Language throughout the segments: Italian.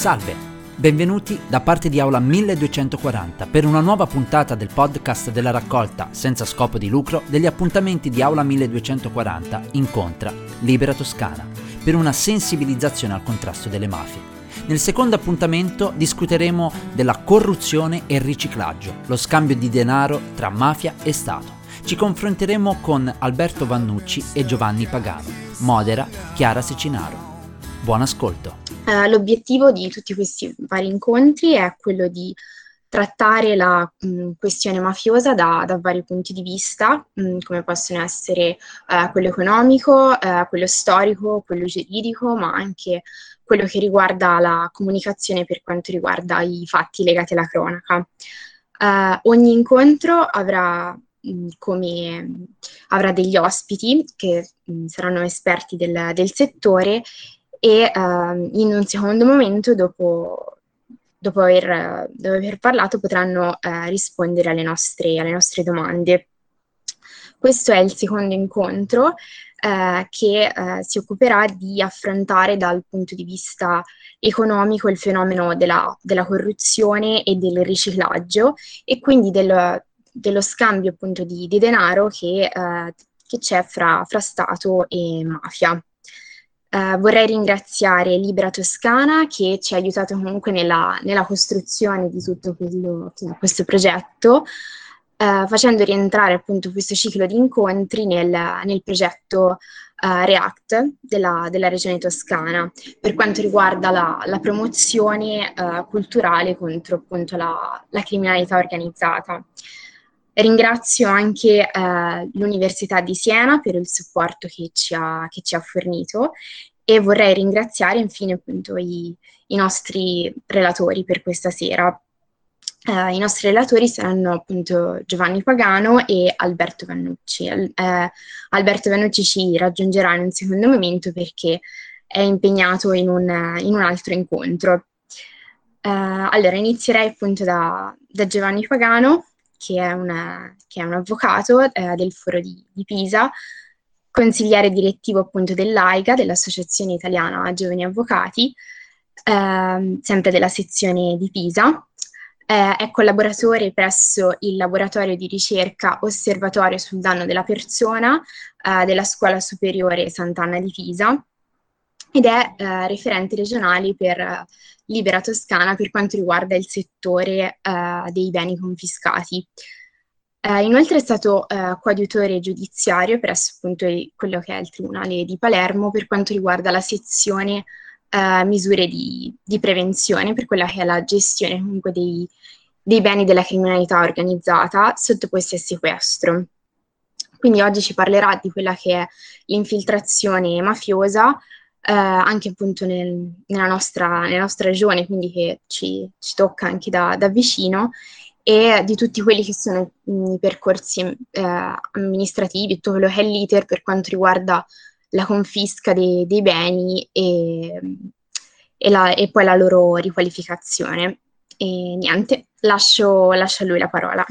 Salve, benvenuti da parte di Aula 1240 per una nuova puntata del podcast della raccolta senza scopo di lucro degli appuntamenti di Aula 1240 Incontra Libera Toscana per una sensibilizzazione al contrasto delle mafie. Nel secondo appuntamento discuteremo della corruzione e il riciclaggio, lo scambio di denaro tra mafia e Stato. Ci confronteremo con Alberto Vannucci e Giovanni Pagano. Modera Chiara Secinaro. Buon ascolto. Uh, l'obiettivo di tutti questi vari incontri è quello di trattare la mh, questione mafiosa da, da, vari punti di vista, mh, come possono essere uh, quello economico, uh, quello storico, quello giuridico, ma anche quello che riguarda la comunicazione per quanto riguarda i fatti legati alla cronaca. ogni incontro avrà come avrà degli ospiti che mh, saranno esperti del, del settore e uh, in un secondo momento, dopo, dopo, aver, dopo aver, parlato, potranno uh, rispondere alle nostre, alle nostre, domande. Questo è il secondo incontro uh, che si occuperà di affrontare dal punto di vista economico il fenomeno della, della corruzione e del riciclaggio e quindi del, dello scambio appunto di, di denaro che, che c'è fra, fra Stato e mafia. Uh, vorrei ringraziare Libera Toscana che ci ha aiutato comunque nella, nella costruzione di tutto quello, questo progetto, uh, facendo rientrare appunto questo ciclo di incontri nel, nel progetto uh, REACT della, della, Regione Toscana per quanto riguarda la, la promozione culturale contro appunto la, la criminalità organizzata. Ringrazio anche eh, l'Università di Siena per il supporto che ci ha, che ci ha fornito e vorrei ringraziare infine appunto i, i nostri relatori per questa sera. Uh, I nostri relatori saranno appunto Giovanni Pagano e Alberto Vannucci. Al, uh, Alberto Vannucci ci raggiungerà in un secondo momento perché è impegnato in un, in un altro incontro. Uh, allora, inizierei appunto da, da Giovanni Pagano, che è, una, che è un avvocato eh, del Foro di, di, Pisa, consigliere direttivo appunto dell'AIGA, dell'Associazione Italiana Giovani Avvocati, eh, sempre della sezione di Pisa. Eh, è collaboratore presso il laboratorio di ricerca Osservatorio sul danno della persona eh, della Scuola Superiore Sant'Anna di Pisa ed è eh, referente regionale per Libera Toscana per quanto riguarda il settore uh, dei beni confiscati. Uh, inoltre è stato uh, coadiutore giudiziario presso appunto quello che è il Tribunale di Palermo per quanto riguarda la sezione misure di, di, prevenzione per quella che è la gestione comunque dei, dei beni della criminalità organizzata sottoposti a sequestro. Quindi oggi ci parlerà di quella che è l'infiltrazione mafiosa, eh, anche appunto nel, nella, nostra, nella, nostra, regione, quindi che ci, ci tocca anche da, da, vicino, e di tutti quelli che sono i percorsi eh, amministrativi, tutto quello che è l'iter per quanto riguarda la confisca dei, dei beni e, e, la, e, poi la loro riqualificazione. E niente, lascio, lascio a lui la parola.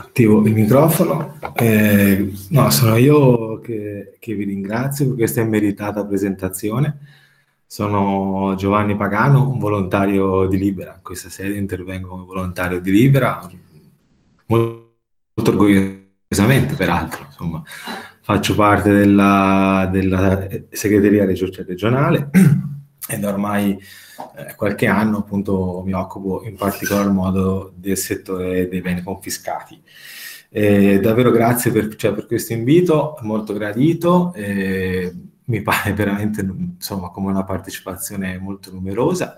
Attivo il microfono. Eh, no, sono io che, che, vi ringrazio per questa immeritata presentazione. Sono Giovanni Pagano, un volontario di Libera. Questa sera intervengo come volontario di Libera, molto, molto orgogliosamente peraltro. Insomma, faccio parte della, della segreteria regionale ed ormai eh, qualche anno appunto mi occupo in particolar modo del settore dei beni confiscati. Eh, davvero grazie per, cioè, per, questo invito, molto gradito, eh, mi pare veramente insomma, come una partecipazione molto numerosa.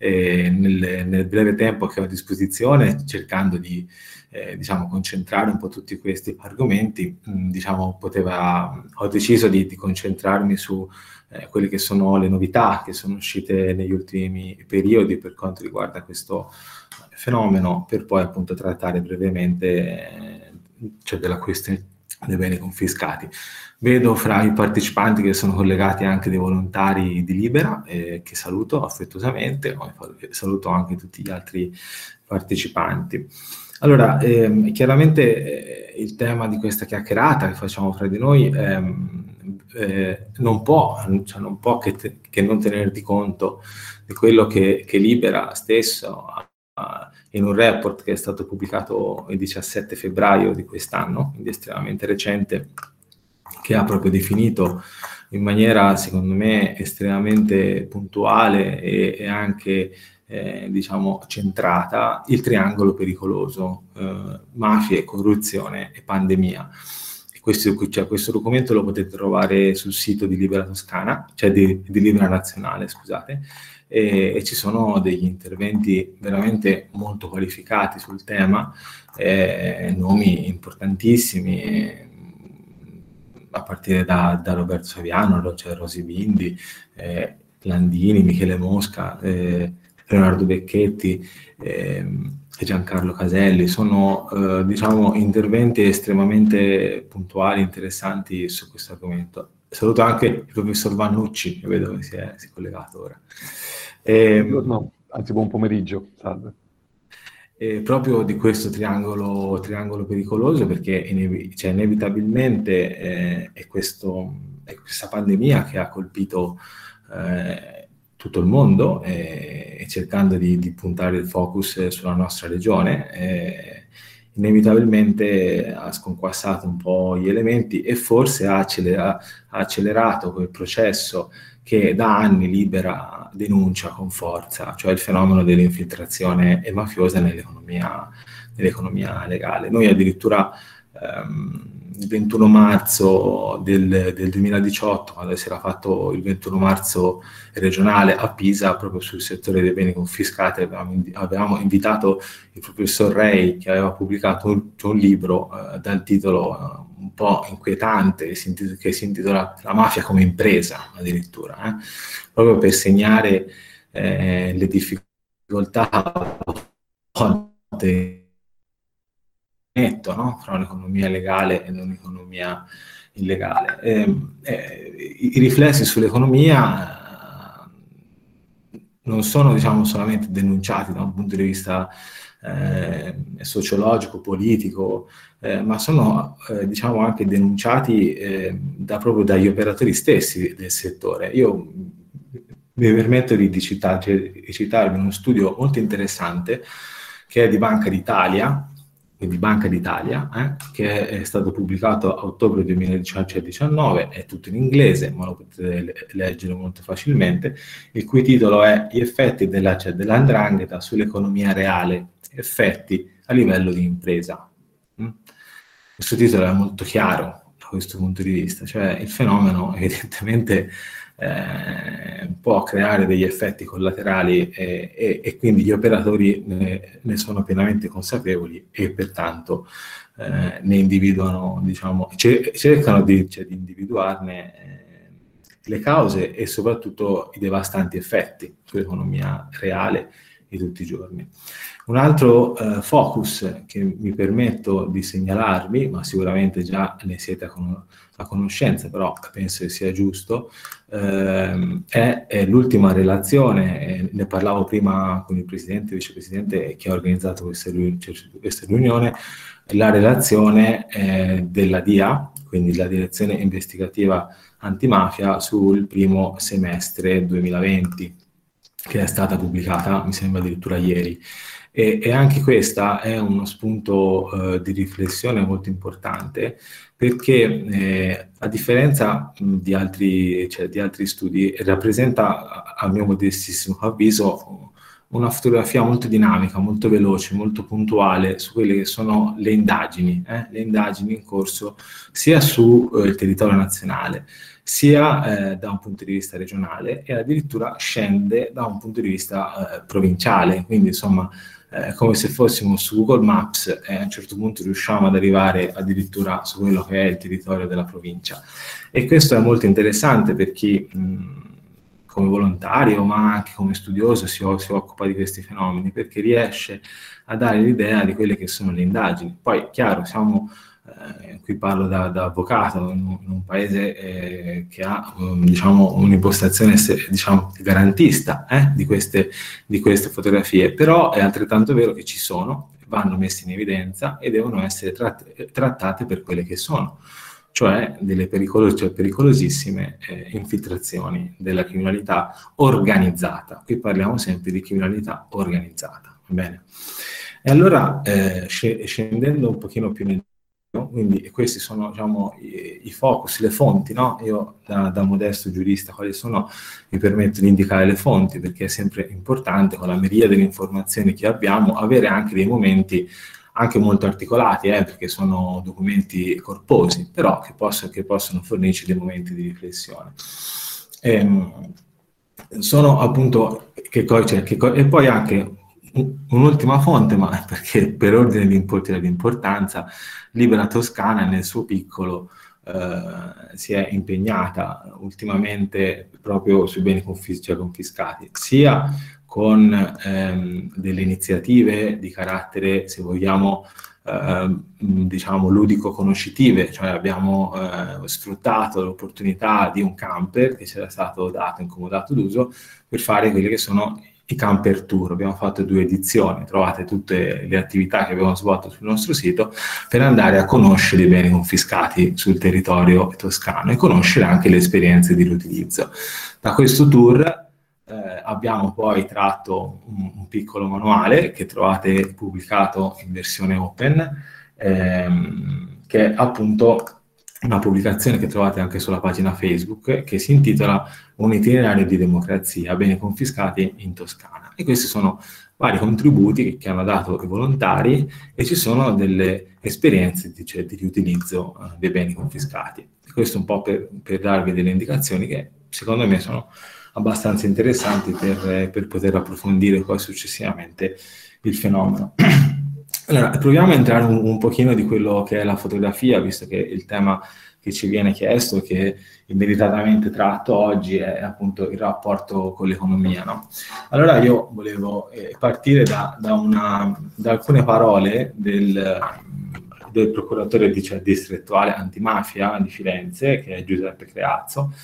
Nel, nel, breve tempo che ho a disposizione, cercando di eh, diciamo, concentrare un po' tutti questi argomenti, mh, diciamo, poteva, ho deciso di, di concentrarmi su eh, quelle che sono le novità che sono uscite negli ultimi periodi per quanto riguarda questo fenomeno, per poi appunto trattare brevemente eh, cioè della questione dei beni confiscati. Vedo fra i partecipanti che sono collegati anche dei volontari di Libera, eh, che saluto affettuosamente, saluto anche tutti gli altri partecipanti. Allora, ehm, chiaramente eh, il tema di questa chiacchierata che facciamo fra di noi ehm, eh, non può, cioè non può che, te, che, non tenerti conto di quello che, che Libera stesso ha, in un report che è stato pubblicato il 17 febbraio di quest'anno, quindi estremamente recente, che ha proprio definito in maniera, secondo me, estremamente puntuale e, e anche eh, diciamo, centrata il triangolo pericoloso, eh, mafie, corruzione e pandemia. Questo, cioè, questo, documento lo potete trovare sul sito di Libera Toscana, cioè di, di Libera Nazionale, scusate, e, e, ci sono degli interventi veramente molto qualificati sul tema, eh, nomi importantissimi, a partire da, da Roberto Saviano, cioè Rosi Bindi, eh, Landini, Michele Mosca, eh, Leonardo Becchetti ehm, e Giancarlo Caselli. Sono eh, diciamo, interventi estremamente puntuali, interessanti su questo argomento. Saluto anche il professor Vannucci, che vedo che si è, si è collegato ora. E, no, anzi, buon pomeriggio, salve. E proprio di questo triangolo, triangolo pericoloso, perché inev- cioè, inevitabilmente eh, è, questo, è, questa pandemia che ha colpito eh, tutto il mondo e, e cercando di, di, puntare il focus sulla nostra regione. E, inevitabilmente ha sconquassato un po' gli elementi e forse ha, accelera, ha accelerato quel processo che da anni Libera denuncia con forza, cioè il fenomeno dell'infiltrazione mafiosa nell'economia, nell'economia legale. Noi addirittura ehm, il 21 marzo del, del, 2018, quando si era fatto il 21 marzo regionale a Pisa, proprio sul settore dei beni confiscati, avevamo, avevamo invitato il professor Rey, che aveva pubblicato un, un libro eh, dal titolo eh, un po' inquietante, che si, intitola La mafia come impresa, addirittura, eh, proprio per segnare eh, le difficoltà netto no? fra un'economia legale e un'economia illegale. Eh, eh, I riflessi sull'economia eh, non sono diciamo, solamente denunciati da un punto di vista eh, sociologico, politico, eh, ma sono eh, diciamo anche denunciati da, proprio dagli operatori stessi del settore. Io mi permetto di, di, di citarvi uno studio molto interessante che è di Banca d'Italia, quindi Banca d'Italia, eh, che è stato pubblicato a ottobre 2019, è tutto in inglese, ma lo potete leggere molto facilmente, il cui titolo è Gli effetti della, cioè, dell'andrangheta sull'economia reale, effetti a livello di impresa. Mm? Questo titolo è molto chiaro da questo punto di vista, cioè il fenomeno evidentemente eh, può creare degli effetti collaterali e, e, e quindi gli operatori ne, ne, sono pienamente consapevoli e pertanto eh, ne individuano, diciamo, cercano di, cioè, di individuarne eh, le cause e soprattutto i devastanti effetti sull'economia reale di tutti i giorni. Un altro eh, focus che mi permetto di segnalarvi, ma sicuramente già ne siete a, con- a conoscenza, però penso che sia giusto, ehm, è, è, l'ultima relazione, eh, ne parlavo prima con il Presidente e Vicepresidente che ha organizzato questa, questa riunione, la relazione eh, della DIA, quindi la Direzione Investigativa Antimafia, sul primo semestre 2020, che è stata pubblicata, mi sembra addirittura ieri. E, e anche questa è uno spunto eh, di riflessione molto importante perché eh, a differenza di, altri, cioè, di, altri, studi rappresenta a mio modestissimo avviso una fotografia molto dinamica, molto veloce, molto puntuale su quelle che sono le indagini, eh, le indagini in corso sia sul eh, territorio nazionale sia eh, da un punto di vista regionale e addirittura scende da un punto di vista eh, provinciale, quindi insomma eh, come se fossimo su Google Maps e a un certo punto riusciamo ad arrivare addirittura su quello che è il territorio della provincia. E questo è molto interessante per chi come volontario ma anche come studioso si, si, occupa di questi fenomeni perché riesce a dare l'idea di quelle che sono le indagini. Poi, chiaro, siamo eh, qui parlo da, da avvocato, in, in, un paese eh, che ha um, diciamo, un'impostazione diciamo, garantista eh, di, queste, di, queste, fotografie, però è altrettanto vero che ci sono, vanno messe in evidenza e devono essere tratt- trattate per quelle che sono, cioè delle pericolos- cioè pericolosissime eh, infiltrazioni della criminalità organizzata. Qui parliamo sempre di criminalità organizzata, bene? E allora, eh, scendendo un pochino più nel quindi questi sono diciamo, i, i, focus, le fonti, no? Io da, da, modesto giurista quali sono, mi permetto di indicare le fonti perché è sempre importante con la miriade delle informazioni che abbiamo avere anche dei momenti anche molto articolati, eh, perché sono documenti corposi, però che, posso, che possono fornirci dei momenti di riflessione. Ehm, sono appunto, che, cioè, che, e poi anche un'ultima fonte, ma perché per ordine di importanza, Libera Toscana nel suo piccolo eh, si è impegnata ultimamente proprio sui beni confis- cioè confiscati, sia con ehm, delle iniziative di carattere, se vogliamo, eh, diciamo ludico-conoscitive, cioè abbiamo eh, sfruttato l'opportunità di un camper che ci era stato dato, incomodato d'uso, per fare quelle che sono i camper tour. Abbiamo fatto due edizioni, trovate tutte le attività che abbiamo svolto sul nostro sito per andare a conoscere i beni confiscati sul territorio toscano e conoscere anche le esperienze di riutilizzo. Da questo tour eh, abbiamo poi tratto un, un, piccolo manuale che trovate pubblicato in versione open, ehm, che appunto una pubblicazione che trovate anche sulla pagina Facebook che si intitola Un itinerario di democrazia, beni confiscati in Toscana. E questi sono vari contributi che, hanno dato i volontari e ci sono delle esperienze di, cioè, di riutilizzo uh, dei beni confiscati. E questo un po' per, per darvi delle indicazioni che secondo me sono abbastanza interessanti per, per poter approfondire poi successivamente il fenomeno. Allora, proviamo a entrare un, un pochino di quello che è la fotografia, visto che il tema che ci viene chiesto, che immediatamente tratto oggi, è appunto il rapporto con l'economia. No? Allora io volevo eh, partire da, da, una, da, alcune parole del, del procuratore distrettuale antimafia di Firenze, che è Giuseppe Creazzo,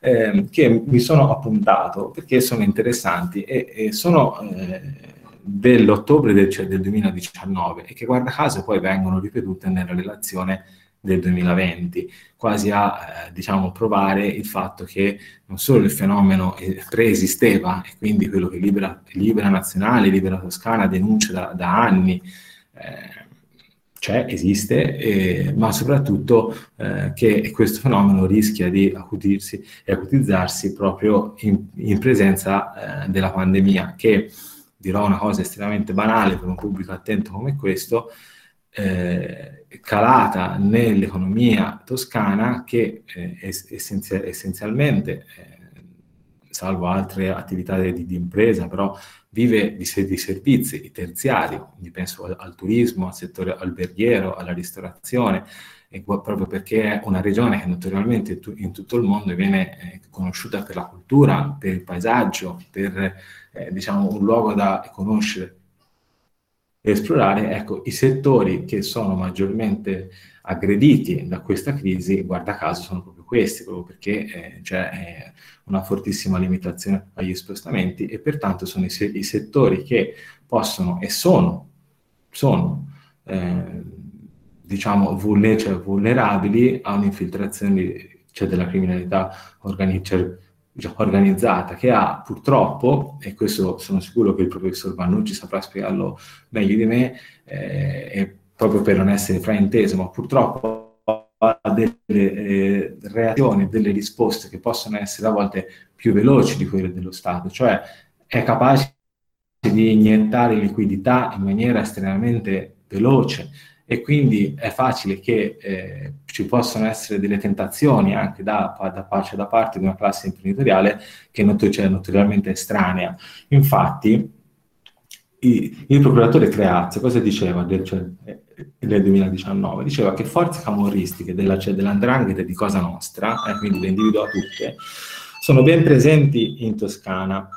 eh, che mi sono appuntato perché sono interessanti e, e sono eh, dell'ottobre del, cioè del 2019 e che guarda caso poi vengono ripetute nella relazione del 2020, quasi a eh, diciamo, provare il fatto che non solo il fenomeno eh, preesisteva e quindi quello che Libera, Libera Nazionale, Libera Toscana denuncia da, da anni, eh, c'è, esiste, eh, ma soprattutto eh, che questo fenomeno rischia di acutirsi e acutizzarsi proprio in, in presenza eh, della pandemia, che dirò una cosa estremamente banale per un pubblico attento come questo, eh, calata nell'economia toscana che eh, essenzi- essenzialmente, eh, salvo altre attività di, di impresa, però vive di, di servizi terziari, quindi penso al, al, turismo, al settore alberghiero, alla ristorazione, e proprio perché è una regione che naturalmente in tutto il mondo viene eh, conosciuta per la cultura, per il paesaggio, per eh, diciamo un luogo da conoscere e esplorare, ecco, i settori che sono maggiormente aggrediti da questa crisi, guarda caso, sono proprio questi, proprio perché eh, c'è eh, una fortissima limitazione agli spostamenti e pertanto sono i, i settori che possono e sono, sono eh, diciamo, vulner- cioè, vulnerabili a un'infiltrazione cioè, della criminalità organi- cioè, organizzata che ha purtroppo, e questo sono sicuro che il professor Vannucci saprà spiegarlo meglio di me, eh, proprio per non essere frainteso, ma purtroppo ha delle eh, reazioni, delle risposte che possono essere a volte più veloci di quelle dello Stato, cioè è capace di iniettare liquidità in maniera estremamente veloce e quindi è facile che eh, ci possano essere delle tentazioni anche da, da, parte, da parte di una classe imprenditoriale che not- cioè, notoriamente estranea. Infatti, i, il procuratore Creazio cosa diceva del, cioè, del 2019? Diceva che forze camorristiche della, cioè, dell'andrangheta di Cosa Nostra, eh, quindi le individuò tutte, sono ben presenti in Toscana,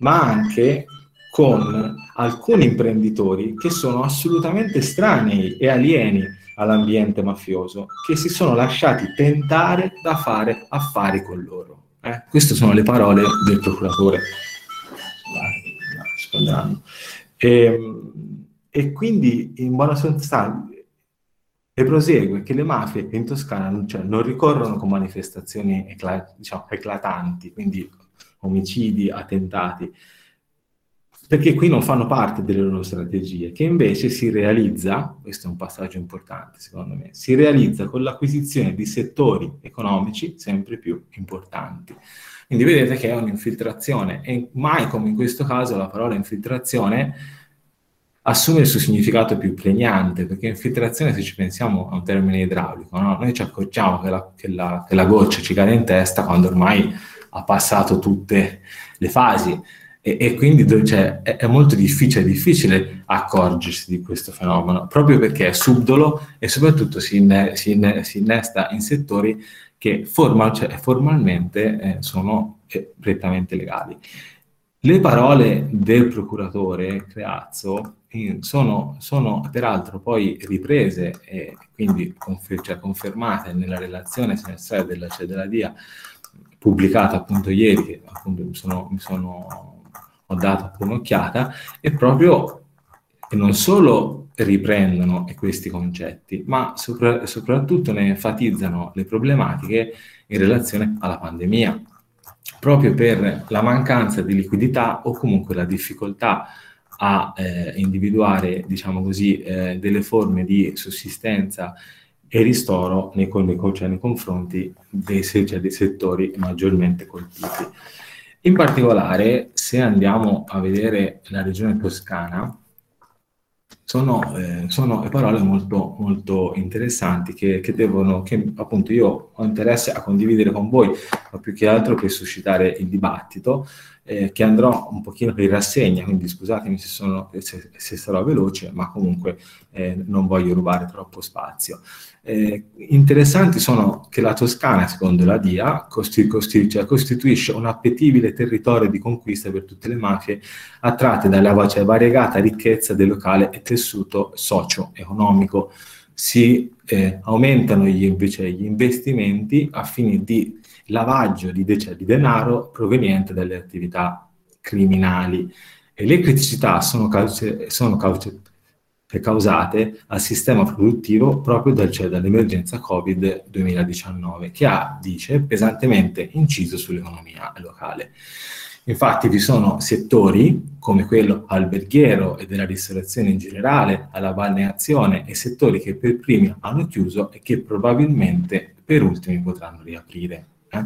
ma anche con alcuni imprenditori che sono assolutamente estranei e alieni all'ambiente mafioso, che si sono lasciati tentare da fare affari con loro. Eh? Queste sono le parole del procuratore. E, ehm, e quindi in buona sostanza E prosegue che le mafie in Toscana cioè, non ricorrono con manifestazioni ecla- diciamo, eclatanti, quindi omicidi, attentati, perché qui non fanno parte delle loro strategie, che invece si realizza, questo è un passaggio importante secondo me, si realizza con l'acquisizione di settori economici sempre più importanti. Quindi vedete che è un'infiltrazione e mai come in questo caso la parola infiltrazione assume il suo significato più pregnante, perché infiltrazione, se ci pensiamo, è un termine idraulico, no? noi ci accorgiamo che la, che, la, che la, goccia ci cade in testa quando ormai ha passato tutte le fasi e, e quindi cioè, è, è, molto difficile, difficile accorgersi di questo fenomeno, proprio perché è subdolo e soprattutto si, inne, si, inne, si innesta in settori che formal, cioè, formalmente eh, sono eh, prettamente legali. Le parole del procuratore Creazzo eh, sono, sono, peraltro poi riprese e quindi confer- cioè confermate nella relazione semestrale della, cioè della DIA pubblicata appunto ieri, che appunto mi sono, mi sono dato un'occhiata, e proprio non solo riprendono questi concetti, ma sopra, soprattutto ne enfatizzano le problematiche in relazione alla pandemia, proprio per la mancanza di liquidità o comunque la difficoltà a eh, individuare, diciamo così, eh, delle forme di sussistenza e ristoro nei, nei, cioè nei confronti dei, cioè dei settori maggiormente colpiti. In particolare, se andiamo a vedere la regione toscana, sono, eh, sono parole molto, molto interessanti che, che, devono, che appunto io ho interesse a condividere con voi, ma più che altro per suscitare il dibattito, eh, che andrò un pochino per rassegna, quindi scusatemi se, sono, se, se sarò veloce, ma comunque eh, non voglio rubare troppo spazio. Eh, interessanti sono che la Toscana, secondo la DIA, costi- costi- cioè costituisce un appetibile territorio di conquista per tutte le mafie attratte dalla variegata ricchezza del locale e tessuto socio-economico. Si eh, aumentano gli, invece, gli investimenti a fini di lavaggio di, de- cioè, di denaro proveniente dalle attività criminali. E le criticità sono, cause, sono cause, causate al sistema produttivo proprio dal, cioè, dall'emergenza Covid 2019, che ha, dice, pesantemente inciso sull'economia locale. Infatti vi sono settori come quello alberghiero e della ristorazione in generale, alla balneazione e settori che per primi hanno chiuso e che probabilmente per ultimi potranno riaprire. Eh?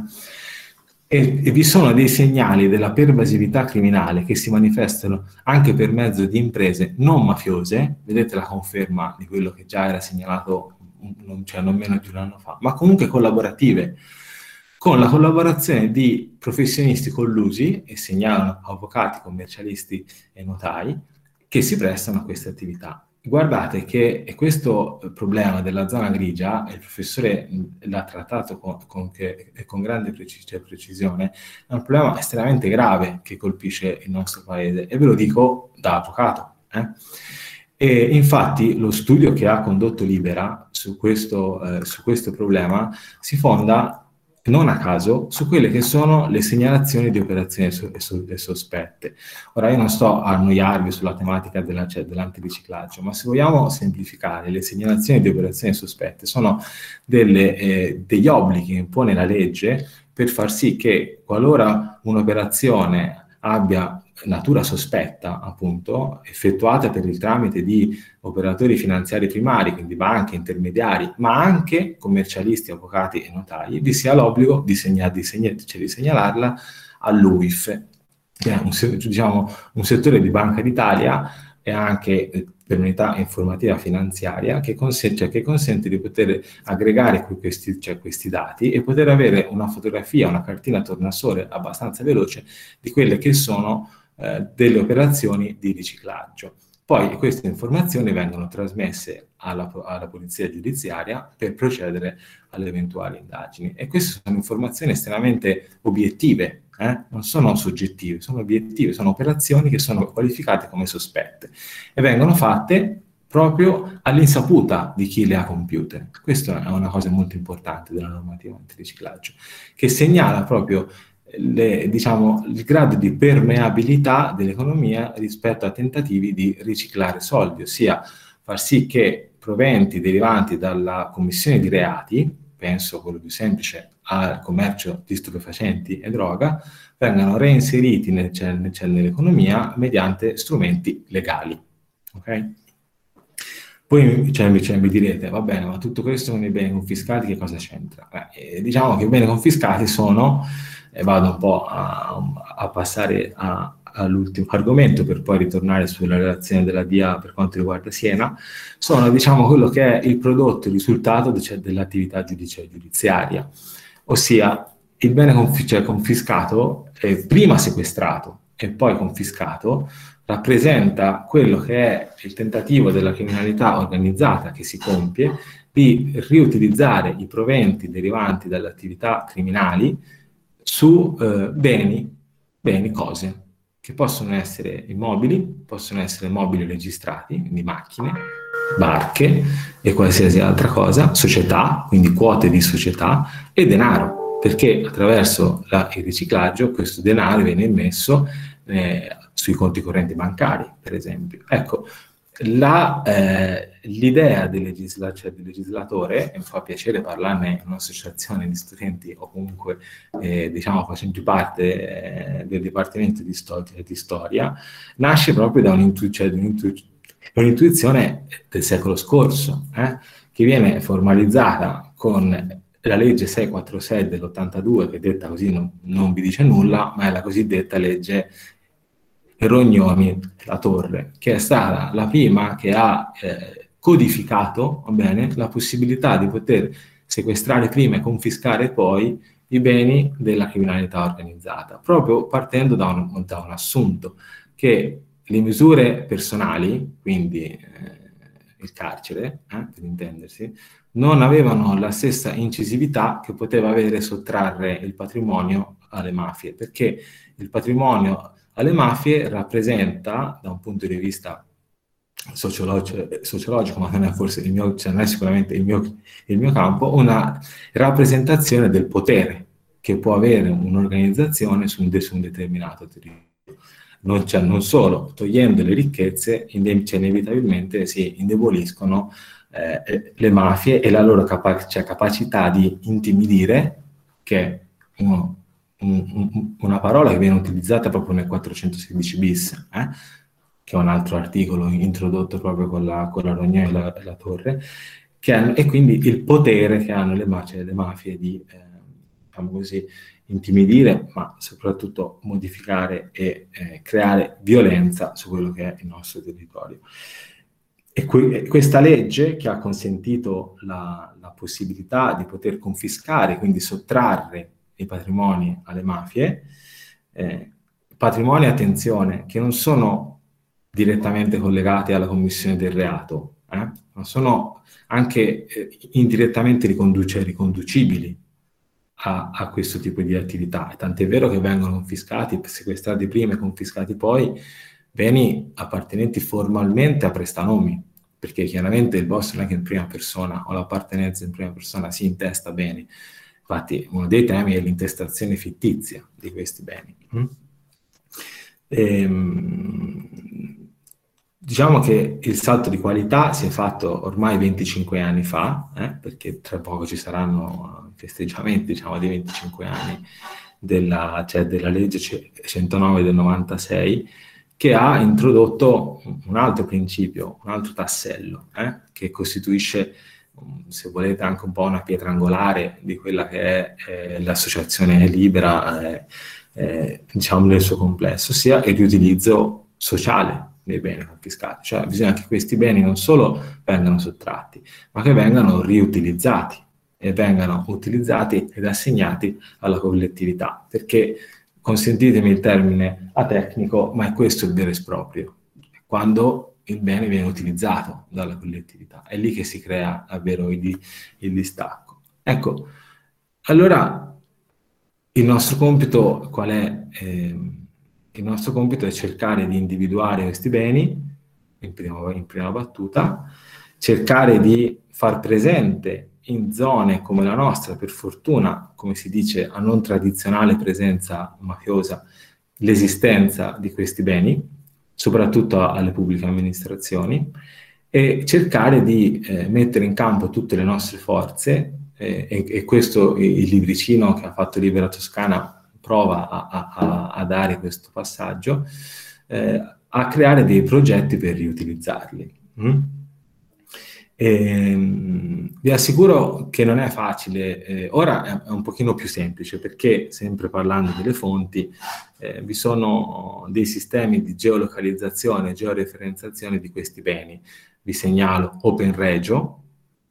E, e, vi sono dei segnali della pervasività criminale che si manifestano anche per mezzo di imprese non mafiose, vedete la conferma di quello che già era segnalato non, cioè non meno di un anno fa, ma comunque collaborative, con la collaborazione di professionisti collusi, e segnalano avvocati, commercialisti e notai, che si prestano a queste attività. Guardate che questo problema della zona grigia, il professore l'ha trattato con, con, che, con grande precis- cioè precisione, è un problema estremamente grave che colpisce il nostro paese e ve lo dico da avvocato. Eh? E infatti lo studio che ha condotto Libera su questo, eh, su questo problema si fonda non a caso, su quelle che sono le segnalazioni di operazioni so- so- sospette. Ora io non sto a annoiarvi sulla tematica della, cioè, dell'antiriciclaggio, ma se vogliamo semplificare, le segnalazioni di operazioni sospette sono delle, eh, degli obblighi che impone la legge per far sì che qualora un'operazione abbia natura sospetta, appunto, effettuata per il tramite di operatori finanziari primari, quindi banche, intermediari, ma anche commercialisti, avvocati e notai, vi sia l'obbligo di, segna- di, segna- cioè di segnalarla all'UIF, che è un, diciamo, un settore di Banca d'Italia e anche eh, per unità informativa finanziaria che, consente, cioè che consente di poter aggregare questi, cioè questi, dati e poter avere una fotografia, una cartina tornasole abbastanza veloce di quelle che sono eh, delle operazioni di riciclaggio. Poi queste informazioni vengono trasmesse alla, alla, polizia giudiziaria per procedere alle eventuali indagini. E queste sono informazioni estremamente obiettive, eh? non sono soggettive, sono obiettive, sono operazioni che sono qualificate come sospette e vengono fatte proprio all'insaputa di chi le ha compiute. Questa è una cosa molto importante della normativa antiriciclaggio, che segnala proprio le, diciamo, il grado di permeabilità dell'economia rispetto a tentativi di riciclare soldi, ossia far sì che proventi derivanti dalla commissione di reati, penso quello più semplice al commercio di stupefacenti e droga, vengano reinseriti nel, nel, nell'economia mediante strumenti legali. Okay? Poi cioè, cioè, mi direte, va bene, ma tutto questo con i beni confiscati che cosa c'entra? Eh, diciamo che i beni confiscati sono, e vado un po' a, a passare a, all'ultimo argomento per poi ritornare sulla relazione della DIA per quanto riguarda Siena, sono diciamo quello che è il prodotto, il risultato cioè, dell'attività giudiziaria, ossia il bene conf- cioè, confiscato, eh, prima sequestrato e poi confiscato, rappresenta quello che è il tentativo della criminalità organizzata che si compie di riutilizzare i proventi derivanti dalle attività criminali su eh, beni, beni, cose, che possono essere immobili, possono essere mobili registrati, quindi macchine, barche e qualsiasi altra cosa, società, quindi quote di società e denaro, perché attraverso la, il riciclaggio questo denaro viene immesso eh, sui conti correnti bancari, per esempio. Ecco, la, eh, l'idea del, legisla- cioè del, legislatore, e mi fa piacere parlarne in un'associazione di studenti o comunque eh, diciamo facendo parte eh, del Dipartimento di, Sto- di, Storia, nasce proprio da, un'intu- cioè, un'intu- un'intuizione del secolo scorso, eh, che viene formalizzata con la legge 646 dell'82, che detta così non, non vi dice nulla, ma è la cosiddetta legge Rognoni La Torre, che è stata la prima che ha eh, codificato bene, la possibilità di poter sequestrare prima e confiscare poi i beni della criminalità organizzata, proprio partendo da un, da un assunto che le misure personali, quindi eh, il carcere, eh, per intendersi, non avevano la stessa incisività che poteva avere sottrarre il patrimonio alle mafie, perché il patrimonio alle mafie rappresenta, da un punto di vista sociologico, sociologico ma non è forse mio, cioè non è sicuramente il mio, il mio campo, una rappresentazione del potere che può avere un'organizzazione su un, su un determinato territorio. Non, cioè, non, solo, togliendo le ricchezze, cioè, inevitabilmente si indeboliscono eh, le mafie e la loro capa- cioè, capacità di intimidire, che uno un, una parola che viene utilizzata proprio nel 416 bis, eh? che è un altro articolo introdotto proprio con la, con la Rognè e la, la Torre, hanno, e quindi il potere che hanno le mafie, le mafie di, eh, diciamo così, intimidire, ma soprattutto modificare e eh, creare violenza su quello che è il nostro territorio. E que- questa legge che ha consentito la, la possibilità di poter confiscare, quindi sottrarre i patrimoni alle mafie, eh, patrimoni, attenzione, che non sono direttamente collegati alla commissione del reato, eh, ma sono anche eh, indirettamente riconduce, riconducibili a, a, questo tipo di attività. Tant'è vero che vengono confiscati, sequestrati prima e confiscati poi, beni appartenenti formalmente a prestanomi, perché chiaramente il boss non è che in prima persona o l'appartenenza in prima persona si intesta beni, Infatti uno dei temi è l'intestazione fittizia di questi beni. Mm? E, ehm, diciamo che il salto di qualità si è fatto ormai 25 anni fa, eh, perché tra poco ci saranno festeggiamenti diciamo, di 25 anni della, cioè della legge 109 del 96, che ha introdotto un altro principio, un altro tassello, eh, che costituisce se volete anche un po' una pietra angolare di quella che è eh, l'associazione libera, eh, eh, diciamo nel suo complesso, sia il riutilizzo sociale dei beni confiscati, cioè bisogna che questi beni non solo vengano sottratti, ma che vengano riutilizzati e vengano utilizzati ed assegnati alla collettività, perché consentitemi il termine atecnico, ma è questo il vero esproprio, quando il bene viene utilizzato dalla collettività. È lì che si crea davvero il, il distacco. Ecco, allora il nostro compito qual è? Eh, il nostro compito è cercare di individuare questi beni in prima, in prima battuta, cercare di far presente in zone come la nostra, per fortuna, come si dice, a non tradizionale presenza mafiosa, l'esistenza di questi beni, soprattutto alle pubbliche amministrazioni, e cercare di eh, mettere in campo tutte le nostre forze eh, e, e, questo il libricino che ha fatto Libera Toscana prova a, a, a dare questo passaggio, eh, a creare dei progetti per riutilizzarli. Mm? Ehm, vi assicuro che non è facile, eh, ora è un pochino più semplice perché, sempre parlando delle fonti, eh, vi sono dei sistemi di geolocalizzazione e georeferenziazione di questi beni. Vi segnalo OpenRegio,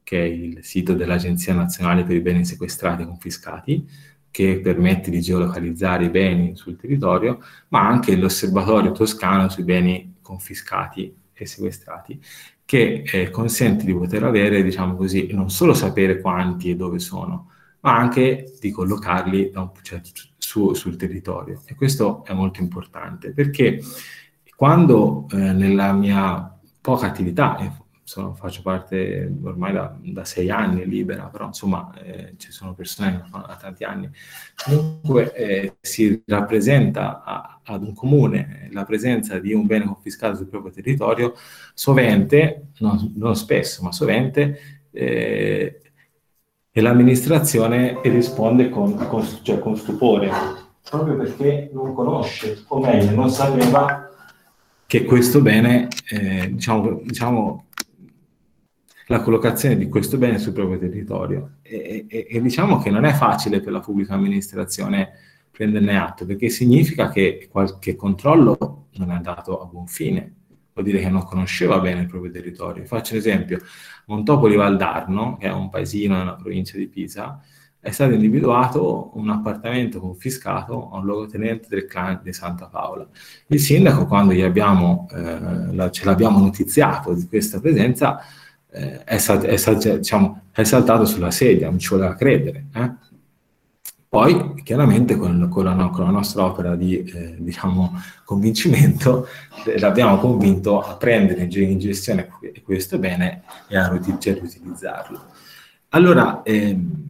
che è il sito dell'Agenzia Nazionale per i Beni Sequestrati e Confiscati, che permette di geolocalizzare i beni sul territorio, ma anche l'Osservatorio Toscano sui beni confiscati e sequestrati, che eh, consente di poter avere, diciamo così, non solo sapere quanti e dove sono, ma anche di collocarli un, cioè, su, sul territorio. E questo è molto importante perché quando eh, nella mia poca attività, sono, faccio parte ormai da, da, sei anni libera, però insomma eh, ci sono persone che fanno da tanti anni, comunque eh, si rappresenta a, ad un comune la presenza di un bene confiscato sul proprio territorio, sovente, non, non spesso, ma sovente, eh, e l'amministrazione risponde con, con, cioè con stupore, proprio perché non conosce, o meglio, non sapeva che questo bene, eh, diciamo, diciamo la collocazione di questo bene sul proprio territorio. E, e, e, diciamo che non è facile per la pubblica amministrazione prenderne atto, perché significa che qualche controllo non è andato a buon fine, vuol dire che non conosceva bene il proprio territorio. Faccio un esempio, Montopoli Valdarno, che è un paesino nella provincia di Pisa, è stato individuato un appartamento confiscato a un luogotenente del clan di Santa Paola. Il sindaco, quando abbiamo, eh, la, ce l'abbiamo notiziato di questa presenza, eh, è, sal- è, sal- diciamo, è, saltato sulla sedia, non ci voleva credere. Eh? Poi, chiaramente, con, con, la, con, la, nostra opera di eh, diciamo, convincimento, eh, l'abbiamo convinto a prendere in gestione questo bene e a riutilizzarlo. Allora, ehm,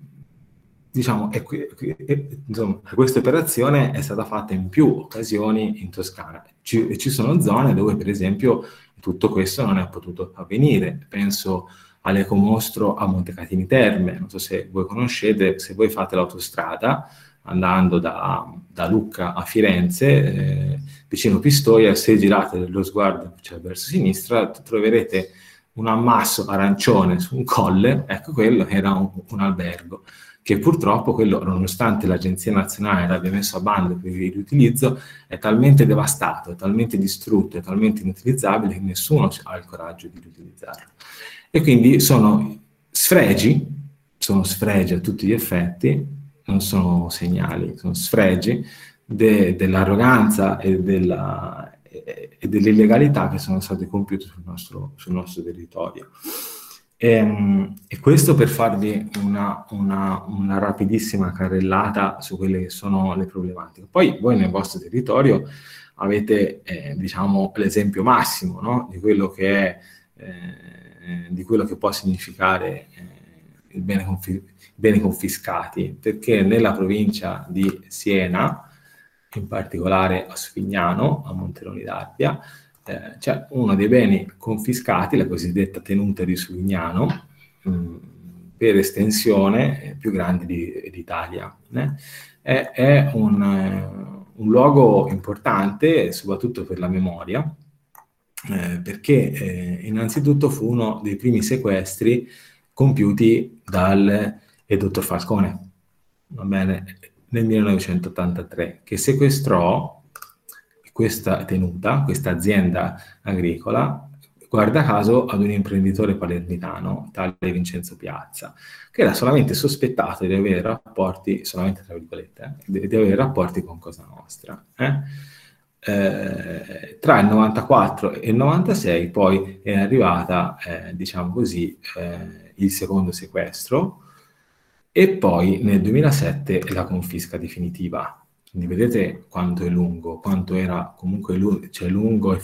diciamo, è, è, insomma, questa operazione è stata fatta in più occasioni in Toscana. Ci, ci sono zone dove, per esempio, tutto questo non è potuto avvenire. Penso all'Ecomostro a Montecatini Terme, non so se voi conoscete, se voi fate l'autostrada andando da, da Lucca a Firenze, eh, vicino Pistoia, se girate lo sguardo cioè verso sinistra, troverete un ammasso arancione su un colle, ecco quello era un, un albergo che purtroppo quello, nonostante l'Agenzia Nazionale l'abbia messo a bando per il riutilizzo, è talmente devastato, è talmente distrutto, è talmente inutilizzabile che nessuno ha il coraggio di riutilizzarlo. E quindi sono sfregi, sono sfregi a tutti gli effetti, non sono segnali, sono sfregi de, dell'arroganza e, della, e, e, dell'illegalità che sono state compiute sul nostro, sul nostro territorio. E, ehm, e, questo per farvi una, una, una, rapidissima carrellata su quelle che sono le problematiche. Poi voi nel vostro territorio avete, eh, diciamo, l'esempio massimo no? di, quello che è, eh, di quello che può significare eh, il bene, confi- beni confiscati, perché nella provincia di Siena, in particolare a Sfignano, a Monteroni d'Arbia, eh, c'è uno dei beni confiscati, la cosiddetta tenuta di Suvignano, mh, mm, per estensione eh, più grande di, d'Italia. Eh? È, è un, eh, un, luogo importante, soprattutto per la memoria, eh, perché eh, innanzitutto fu uno dei primi sequestri compiuti dal dottor Falcone, nel 1983, che sequestrò questa tenuta, questa azienda agricola, guarda caso ad un imprenditore palermitano, tale Vincenzo Piazza, che era solamente sospettato di avere rapporti, solamente tra virgolette, eh, di avere rapporti con Cosa Nostra. Eh? Eh, tra il 94 e il 96 poi è arrivata, eh, diciamo così, eh, il secondo sequestro e poi nel 2007 la confisca definitiva quindi vedete quanto è lungo, quanto era comunque lungo, cioè lungo e,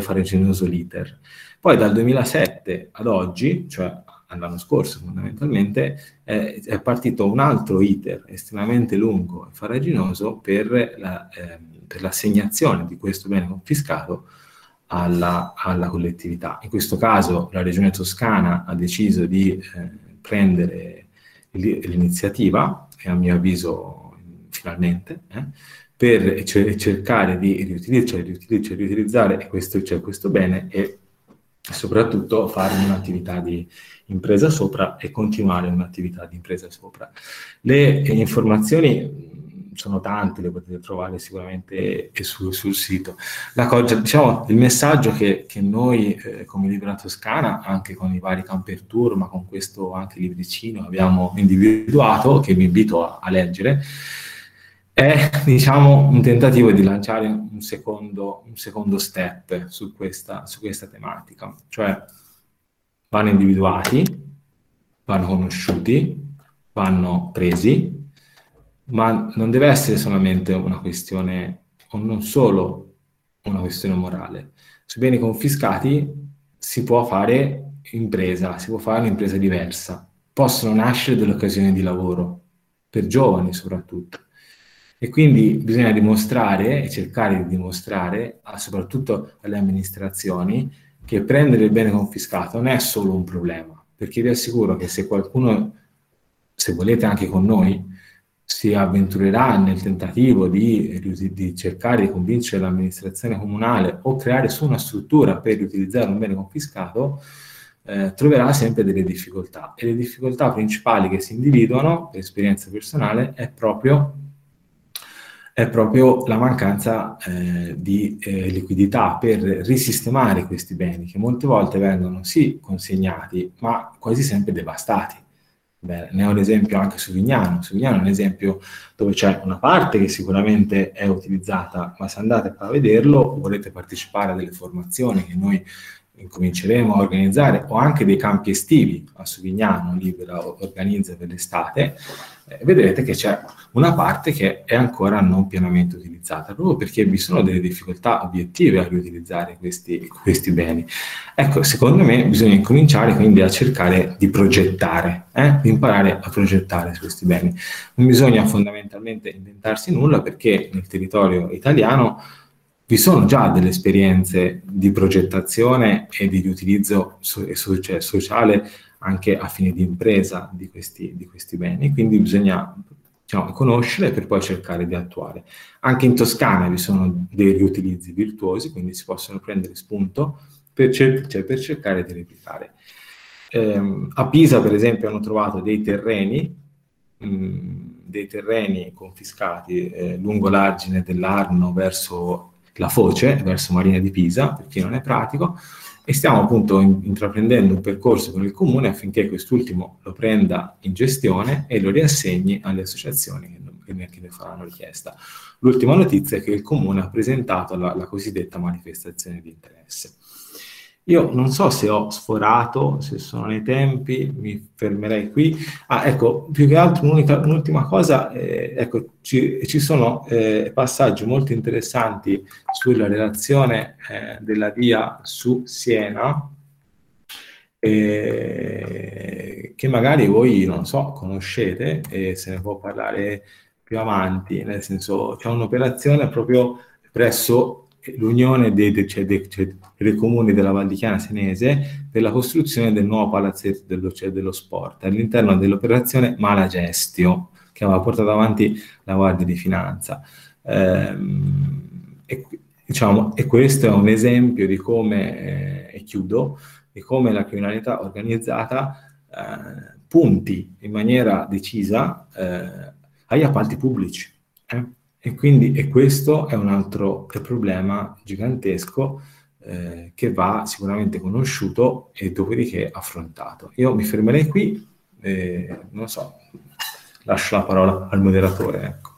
farraginoso l'iter. Poi dal 2007 ad oggi, cioè all'anno scorso fondamentalmente, è, è partito un altro iter estremamente lungo e farraginoso per, la, eh, per l'assegnazione di questo bene confiscato alla, alla, collettività. In questo caso la Regione Toscana ha deciso di eh, prendere l'iniziativa, e a mio avviso finalmente, eh, per cercare di riutilizzare, riutilizzare, riutilizzare questo, cioè questo bene e soprattutto fare un'attività di impresa sopra e continuare un'attività di impresa sopra. Le informazioni sono tante, le potete trovare sicuramente sul, sul sito. La cosa, diciamo, il messaggio che, che noi eh, come Libera Toscana, anche con i vari camper tour, ma con questo anche libricino abbiamo individuato, che vi invito a, a leggere, è diciamo, un tentativo di lanciare un secondo, un secondo step su questa, su questa tematica, cioè vanno individuati, vanno conosciuti, vanno presi, ma non deve essere solamente una questione, o non solo una questione morale. Sui beni confiscati si può fare impresa, si può fare un'impresa diversa, possono nascere delle occasioni di lavoro, per giovani soprattutto. E quindi bisogna dimostrare e cercare di dimostrare, soprattutto alle amministrazioni, che prendere il bene confiscato non è solo un problema, perché vi assicuro che se qualcuno, se volete anche con noi, si avventurerà nel tentativo di, di, cercare di convincere l'amministrazione comunale o creare su una struttura per utilizzare un bene confiscato, eh, troverà sempre delle difficoltà. E le difficoltà principali che si individuano, per esperienza personale, è proprio è proprio la mancanza eh, di eh, liquidità per risistemare questi beni che molte volte vengono sì consegnati ma quasi sempre devastati. Beh, ne ho un esempio anche su Vignano. Su Vignano è un esempio dove c'è una parte che sicuramente è utilizzata, ma se andate a vederlo o volete partecipare a delle formazioni che noi incominceremo a organizzare o anche dei campi estivi a Suvignano Libera organizza per l'estate, eh, vedrete che c'è una parte che è ancora non pienamente utilizzata, proprio perché vi sono delle difficoltà obiettive a riutilizzare questi, questi beni. Ecco, secondo me bisogna incominciare quindi a cercare di progettare, eh, di imparare a progettare questi beni. Non bisogna fondamentalmente inventarsi nulla perché nel territorio italiano vi sono già delle esperienze di progettazione e di utilizzo so- cioè sociale anche a fine di impresa di questi, di questi beni, quindi bisogna diciamo, conoscere per poi cercare di attuare. Anche in Toscana vi sono degli utilizzi virtuosi, quindi si possono prendere spunto per, cer- cioè per cercare di replicare. Eh, a Pisa, per esempio, hanno trovato dei terreni, mh, dei terreni confiscati eh, lungo l'argine dell'Arno verso la Foce verso Marina di Pisa, per chi non è pratico, e stiamo appunto in, intraprendendo un percorso con il comune affinché quest'ultimo lo prenda in gestione e lo riassegni alle associazioni che, ne, che ne, faranno richiesta. L'ultima notizia è che il comune ha presentato la, la cosiddetta manifestazione di interesse. Io non so se ho sforato, se sono nei tempi, mi fermerei qui. Ah, ecco, più che altro un'ultima cosa, eh, ecco, ci, ci sono eh, passaggi molto interessanti sulla relazione eh, della via su Siena, eh, che magari voi, non so, conoscete e se ne può parlare più avanti, nel senso c'è un'operazione proprio presso l'unione dei, cioè, dei, cioè, dei, comuni della Val di Chiana Senese per la costruzione del nuovo palazzetto dello, cioè, dello sport all'interno dell'operazione Malagestio che aveva portato avanti la Guardia di Finanza. Ehm, e, diciamo, e, questo è un esempio di come, eh, e chiudo, di come la criminalità organizzata eh, punti in maniera decisa eh, agli appalti pubblici. Eh. E quindi e questo è un altro problema gigantesco eh, che va sicuramente conosciuto e dopodiché affrontato. Io mi fermerei qui, e, non so, lascio la parola al moderatore. Ecco.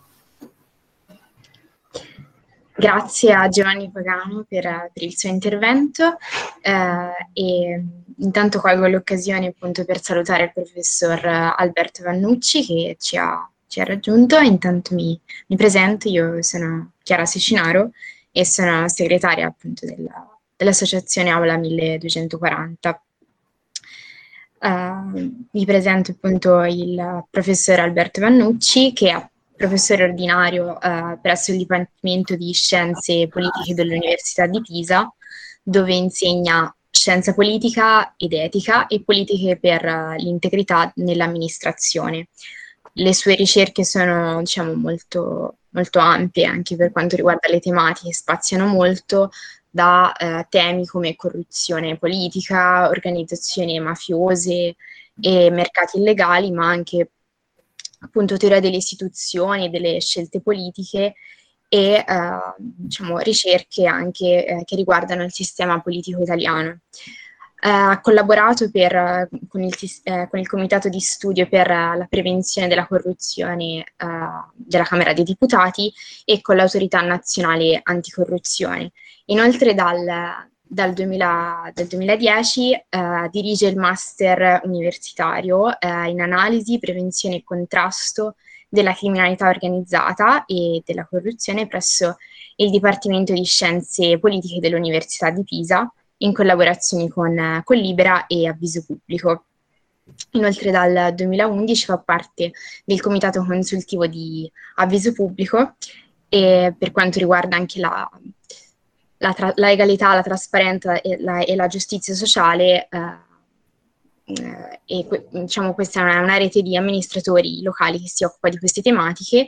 Grazie a Giovanni Pagano per, per il suo intervento eh, e intanto colgo l'occasione appunto per salutare il professor Alberto Vannucci che ci ha ci ha raggiunto. Intanto mi, mi presento, io sono Chiara Secinaro e sono segretaria appunto della, dell'associazione Aula 1240. Uh, eh, vi presento appunto il professor Alberto Vannucci che è professore ordinario uh, presso il Dipartimento di Scienze Politiche dell'Università di Pisa dove insegna scienza politica ed etica e politiche per l'integrità nell'amministrazione. Le sue ricerche sono diciamo, molto, molto ampie anche per quanto riguarda le tematiche, spaziano molto da eh, temi come corruzione politica, organizzazioni mafiose e mercati illegali, ma anche appunto teoria delle istituzioni, delle scelte politiche e eh, diciamo, ricerche anche eh, che riguardano il sistema politico italiano. Eh, ha collaborato per, con, il, eh, con, il, Comitato di Studio per la Prevenzione della Corruzione eh, della Camera dei Deputati e con l'Autorità Nazionale Anticorruzione. Inoltre dal, dal, 2000, dal 2010 eh, dirige il master universitario eh, in analisi, prevenzione e contrasto della criminalità organizzata e della corruzione presso il Dipartimento di Scienze Politiche dell'Università di Pisa, in collaborazione con, con Libera e Avviso Pubblico. Inoltre dal 2011 fa parte del comitato consultivo di Avviso Pubblico e per quanto riguarda anche la, la, tra- la legalità, la trasparenza e la, e la giustizia sociale, eh, eh, e que- diciamo questa è una, rete di amministratori locali che si occupa di queste tematiche,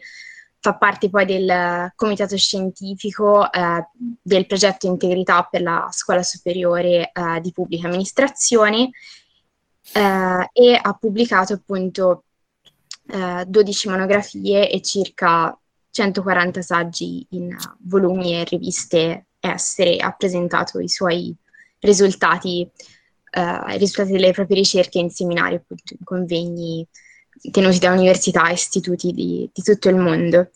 fa parte poi del comitato scientifico eh, del progetto Integrità per la Scuola Superiore eh, di Pubblica Amministrazione eh, e ha pubblicato appunto 12 monografie e circa 140 saggi in volumi e riviste estere, ha presentato i suoi risultati eh, i risultati delle proprie ricerche in seminari, appunto, in convegni tenuti da università e istituti di, di tutto il mondo.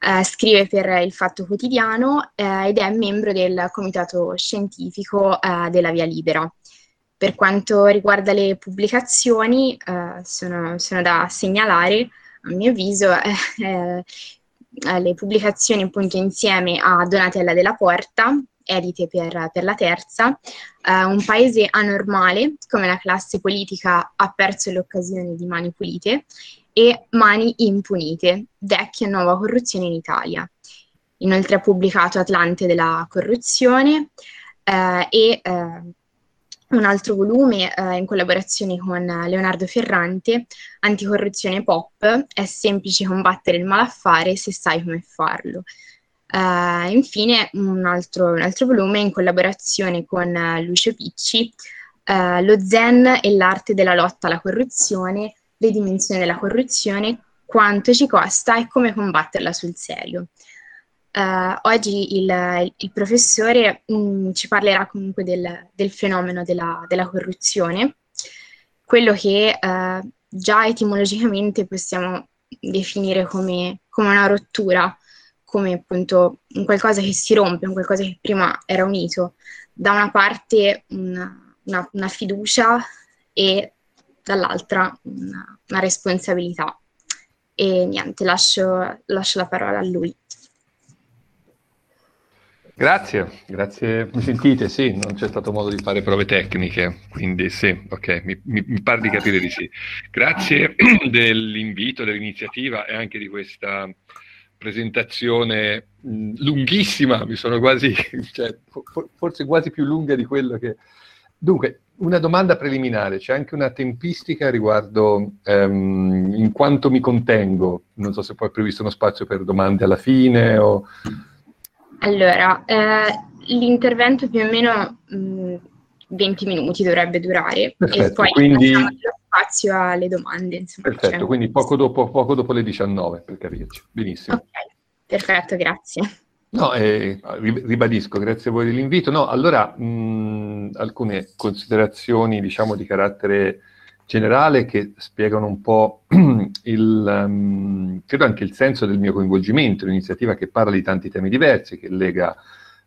Eh, scrive per il Fatto Quotidiano eh, ed è membro del comitato scientifico eh, della Via Libera. Per quanto riguarda le pubblicazioni, eh, sono, sono, da segnalare, a mio avviso, eh, le pubblicazioni appunto insieme a Donatella della Porta, edite per, per la terza, uh, un paese anormale come la classe politica ha perso le occasioni di mani pulite e mani impunite, vecchia e nuova corruzione in Italia. Inoltre ha pubblicato Atlante della corruzione uh, e uh, un altro volume in collaborazione con Leonardo Ferrante, Anticorruzione Pop, è semplice combattere il malaffare se sai come farlo. Uh, infine un altro, un altro, volume in collaborazione con uh, Lucio Picci, uh, Lo Zen e l'arte della lotta alla corruzione, le dimensioni della corruzione, quanto ci costa e come combatterla sul serio. Oggi il, il professore um, ci parlerà comunque del, del fenomeno della, della, corruzione, quello che già etimologicamente possiamo definire come, come una rottura come appunto un qualcosa che si rompe, un qualcosa che prima era unito. Da una parte una, una, una fiducia e dall'altra una, una, responsabilità. E niente, lascio, lascio la parola a lui. Grazie, grazie. Mi sentite? Sì, non c'è stato modo di fare prove tecniche, quindi sì, ok, mi, mi, mi pare di capire di sì. Grazie dell'invito, dell'iniziativa e anche di questa presentazione lunghissima, mi sono quasi, cioè, for, forse quasi più lunga di quello che... Dunque, una domanda preliminare, c'è anche una tempistica riguardo um, in quanto mi contengo, non so se poi è previsto uno spazio per domande alla fine o... Allora, eh, l'intervento più o meno mh, 20 minuti dovrebbe durare Perfetto, e poi quindi... spazio alle domande. Insomma, Perfetto, cioè... quindi poco dopo, poco dopo, le 19 per capirci. Benissimo. Ok, perfetto, grazie. No, eh, ribadisco, grazie a voi dell'invito. No, allora, mh, alcune considerazioni, diciamo, di carattere generale che spiegano un po' il, um, credo anche il senso del mio coinvolgimento, l'iniziativa che parla di tanti temi diversi, che lega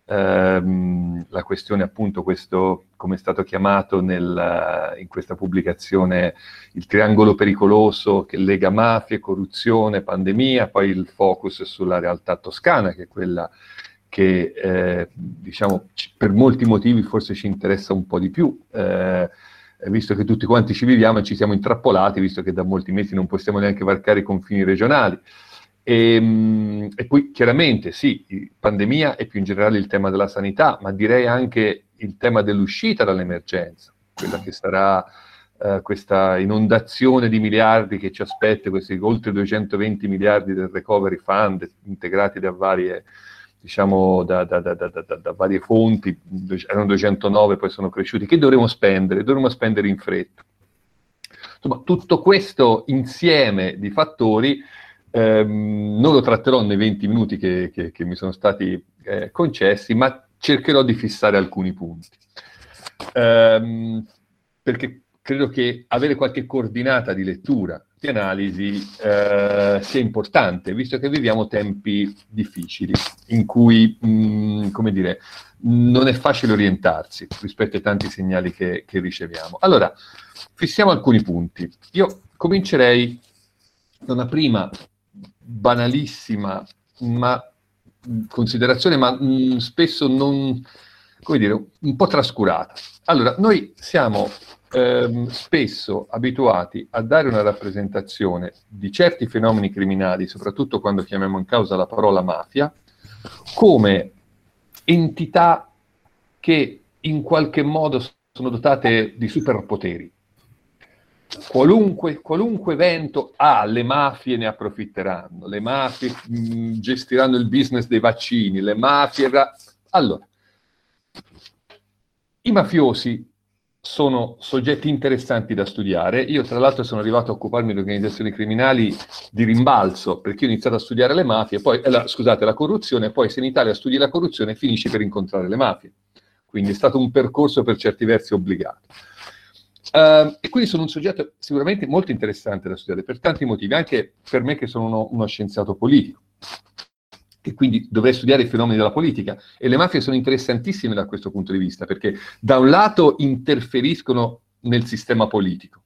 ehm, la questione appunto questo, come è stato chiamato nel, in questa pubblicazione, il triangolo pericoloso che lega mafie, corruzione, pandemia, poi il focus sulla realtà toscana, che è quella che eh, diciamo per molti motivi forse ci interessa un po' di più. Eh, visto che tutti quanti ci viviamo e ci siamo intrappolati, visto che da molti mesi non possiamo neanche varcare i confini regionali. E, ehm, e, poi chiaramente sì, pandemia e più in generale il tema della sanità, ma direi anche il tema dell'uscita dall'emergenza, quella che sarà eh, questa inondazione di miliardi che ci aspetta, questi oltre 220 miliardi del recovery fund integrati da varie, diciamo, da, da, da, da, varie fonti, erano 209, poi sono cresciuti, che dovremo spendere? Dovremo spendere in fretta. Insomma, tutto questo insieme di fattori ehm, non lo tratterò nei 20 minuti che, che, che mi sono stati eh, concessi, ma cercherò di fissare alcuni punti. Ehm, perché credo che avere qualche coordinata di lettura, di analisi, eh, sia importante, visto che viviamo tempi difficili, in cui, mh, mm, come dire, non è facile orientarsi rispetto ai tanti segnali che, che riceviamo. Allora, fissiamo alcuni punti. Io comincerei da una prima banalissima ma, considerazione, ma mh, spesso non, come dire, un po' trascurata. Allora, noi siamo ehm, spesso abituati a dare una rappresentazione di certi fenomeni criminali, soprattutto quando chiamiamo in causa la parola mafia, come entità che in qualche modo sono dotate di superpoteri. Qualunque, qualunque evento ha, ah, le mafie ne approfitteranno, le mafie mh, gestiranno il business dei vaccini, le mafie... Allora, i mafiosi sono soggetti interessanti da studiare. Io, tra l'altro, sono arrivato a occuparmi di organizzazioni criminali di rimbalzo, perché ho iniziato a studiare le mafie, poi, eh, la, scusate, la corruzione, poi se in Italia studi la corruzione finisci per incontrare le mafie. Quindi è stato un percorso per certi versi obbligato. Uh, e quindi sono un soggetto sicuramente molto interessante da studiare per tanti motivi, anche per me che sono uno, uno scienziato politico e quindi dovrei studiare i fenomeni della politica. E le mafie sono interessantissime da questo punto di vista, perché da un lato interferiscono nel sistema politico,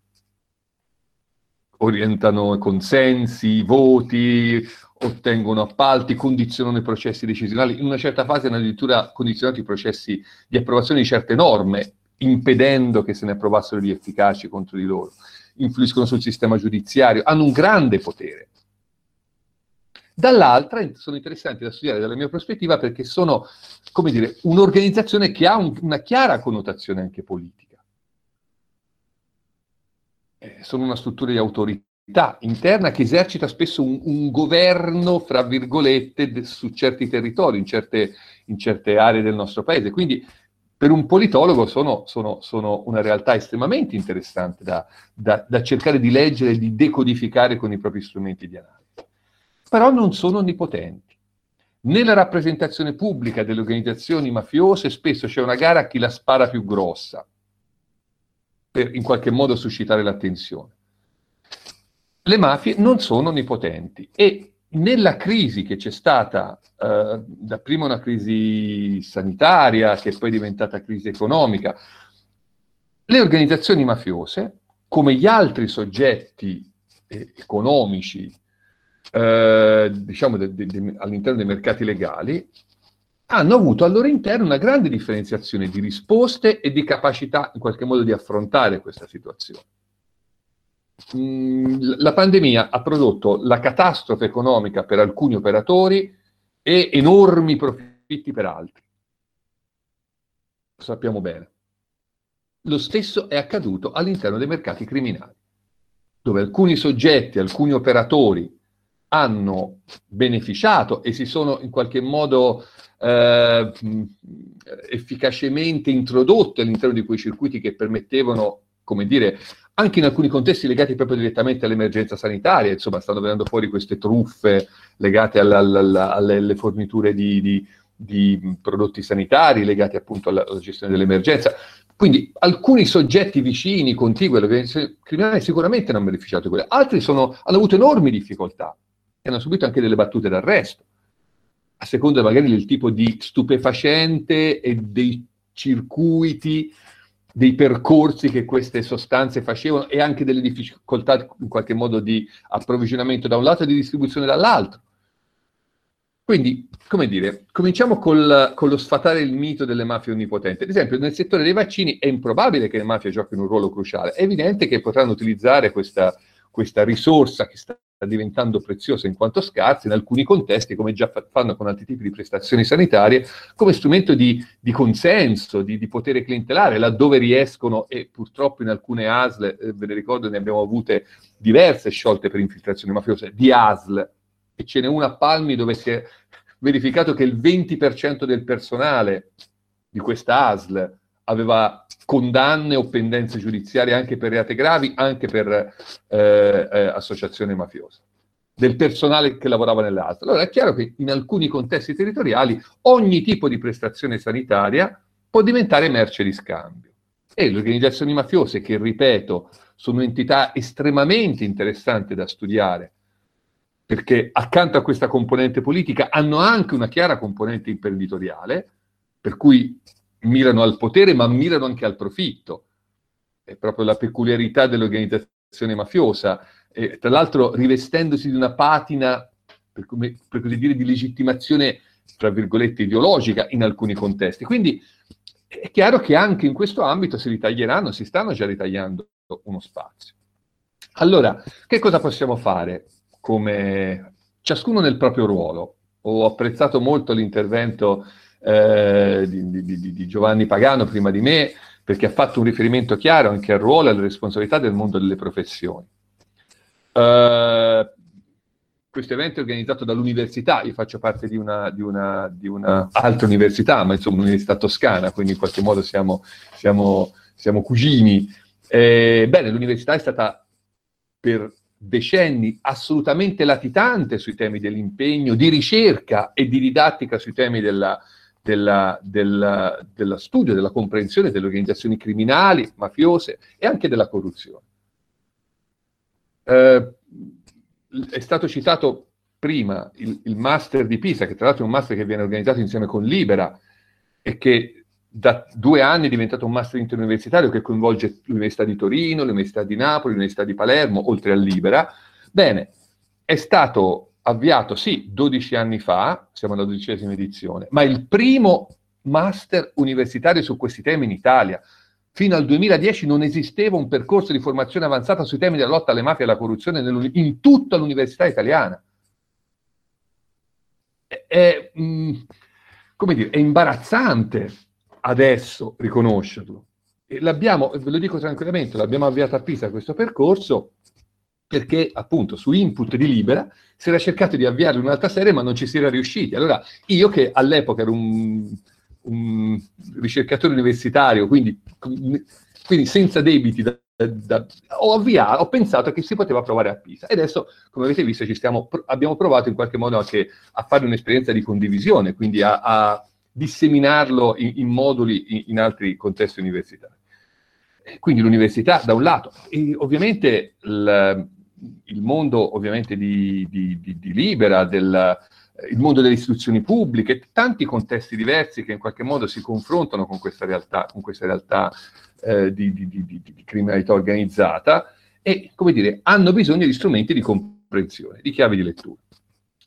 orientano consensi, voti, ottengono appalti, condizionano i processi decisionali. In una certa fase hanno addirittura condizionato i processi di approvazione di certe norme, impedendo che se ne approvassero di efficaci contro di loro. Influiscono sul sistema giudiziario, hanno un grande potere. Dall'altra sono interessanti da studiare dalla mia prospettiva perché sono, come dire, un'organizzazione che ha un, una chiara connotazione anche politica. Eh, sono una struttura di autorità interna che esercita spesso un, un governo, fra virgolette, de, su certi territori, in certe, in certe, aree del nostro paese. Quindi per un politologo sono, sono, sono una realtà estremamente interessante da, da, da cercare di leggere e di decodificare con i propri strumenti di analisi però non sono onnipotenti. Nella rappresentazione pubblica delle organizzazioni mafiose spesso c'è una gara a chi la spara più grossa, per in qualche modo suscitare l'attenzione. Le mafie non sono onnipotenti e nella crisi che c'è stata, eh, dapprima una crisi sanitaria, che poi è diventata crisi economica, le organizzazioni mafiose, come gli altri soggetti eh, economici eh, diciamo de, de, de, all'interno dei mercati legali, hanno avuto al loro interno una grande differenziazione di risposte e di capacità in qualche modo di affrontare questa situazione. Mm, la pandemia ha prodotto la catastrofe economica per alcuni operatori e enormi profitti per altri. Lo sappiamo bene. Lo stesso è accaduto all'interno dei mercati criminali, dove alcuni soggetti, alcuni operatori hanno beneficiato e si sono in qualche modo eh, efficacemente introdotti all'interno di quei circuiti che permettevano, come dire, anche in alcuni contesti legati proprio direttamente all'emergenza sanitaria, insomma, stanno venendo fuori queste truffe legate alla, alla, alle forniture di, di, di, prodotti sanitari, legati appunto alla, alla gestione dell'emergenza. Quindi alcuni soggetti vicini, contigui all'organizzazione criminale sicuramente hanno beneficiato di quello, altri sono, hanno avuto enormi difficoltà hanno subito anche delle battute d'arresto, a seconda magari del tipo di stupefacente e dei circuiti, dei percorsi che queste sostanze facevano e anche delle difficoltà in qualche modo di approvvigionamento da un lato e di distribuzione dall'altro. Quindi, come dire, cominciamo col, con lo sfatare il mito delle mafie onnipotenti. Ad esempio, nel settore dei vaccini è improbabile che le mafie giochino un ruolo cruciale. È evidente che potranno utilizzare questa, questa risorsa che sta diventando preziosa in quanto scarsa, in alcuni contesti, come già fanno con altri tipi di prestazioni sanitarie, come strumento di, di consenso, di, di, potere clientelare, laddove riescono, e purtroppo in alcune ASL, eh, ve ne ricordo, ne abbiamo avute diverse sciolte per infiltrazioni mafiose, di ASL, e ce n'è una a Palmi dove si è verificato che il 20% del personale di questa ASL aveva condanne o pendenze giudiziarie anche per reati gravi, anche per eh, eh, associazione mafiosa, del personale che lavorava nell'ASL. Allora è chiaro che in alcuni contesti territoriali ogni tipo di prestazione sanitaria può diventare merce di scambio. E le organizzazioni mafiose, che ripeto, sono entità estremamente interessanti da studiare, perché accanto a questa componente politica hanno anche una chiara componente imprenditoriale, per cui mirano al potere, ma mirano anche al profitto. È proprio la peculiarità dell'organizzazione mafiosa. E, tra l'altro, rivestendosi di una patina, per, come, per così dire, di legittimazione, tra virgolette, ideologica in alcuni contesti. Quindi è chiaro che anche in questo ambito si ritaglieranno, si stanno già ritagliando uno spazio. Allora, che cosa possiamo fare come ciascuno nel proprio ruolo? Ho apprezzato molto l'intervento eh, di, di, di, Giovanni Pagano prima di me, perché ha fatto un riferimento chiaro anche al ruolo e alle responsabilità del mondo delle professioni. Uh, questo evento è organizzato dall'università, io faccio parte di una, di una, di una altra università, ma insomma un'università toscana, quindi in qualche modo siamo, siamo, siamo cugini. Eh, bene, l'università è stata per decenni assolutamente latitante sui temi dell'impegno di ricerca e di didattica sui temi della, della, della, della studio, della comprensione delle organizzazioni criminali, mafiose e anche della corruzione. Eh, è stato citato prima il, il, master di Pisa, che tra l'altro è un master che viene organizzato insieme con Libera e che da due anni è diventato un master interuniversitario che coinvolge l'Università di Torino, l'Università di Napoli, l'Università di Palermo, oltre a Libera. Bene, è stato avviato, sì, 12 anni fa, siamo alla dodicesima edizione, ma il primo master universitario su questi temi in Italia. Fino al 2010 non esisteva un percorso di formazione avanzata sui temi della lotta alle mafie e alla corruzione in tutta l'università italiana. È, è, mm, come dire, è imbarazzante adesso riconoscerlo. E l'abbiamo, ve lo dico tranquillamente, l'abbiamo avviato a Pisa questo percorso perché appunto su input di Libera si era cercato di avviare un'altra serie ma non ci si era riusciti. Allora io che all'epoca ero un, un ricercatore universitario, quindi, quindi senza debiti da, da, ho, avviato, ho pensato che si poteva provare a Pisa e adesso, come avete visto, stiamo, abbiamo provato in qualche modo anche a fare un'esperienza di condivisione, quindi a, a disseminarlo in, in moduli in, in, altri contesti universitari. Quindi l'università da un lato, e ovviamente il mondo ovviamente di, di, di, di Libera, del, il mondo delle istituzioni pubbliche, tanti contesti diversi che in qualche modo si confrontano con questa realtà, con questa realtà eh, di, di, criminalità organizzata e, come dire, hanno bisogno di strumenti di comprensione, di chiavi di lettura.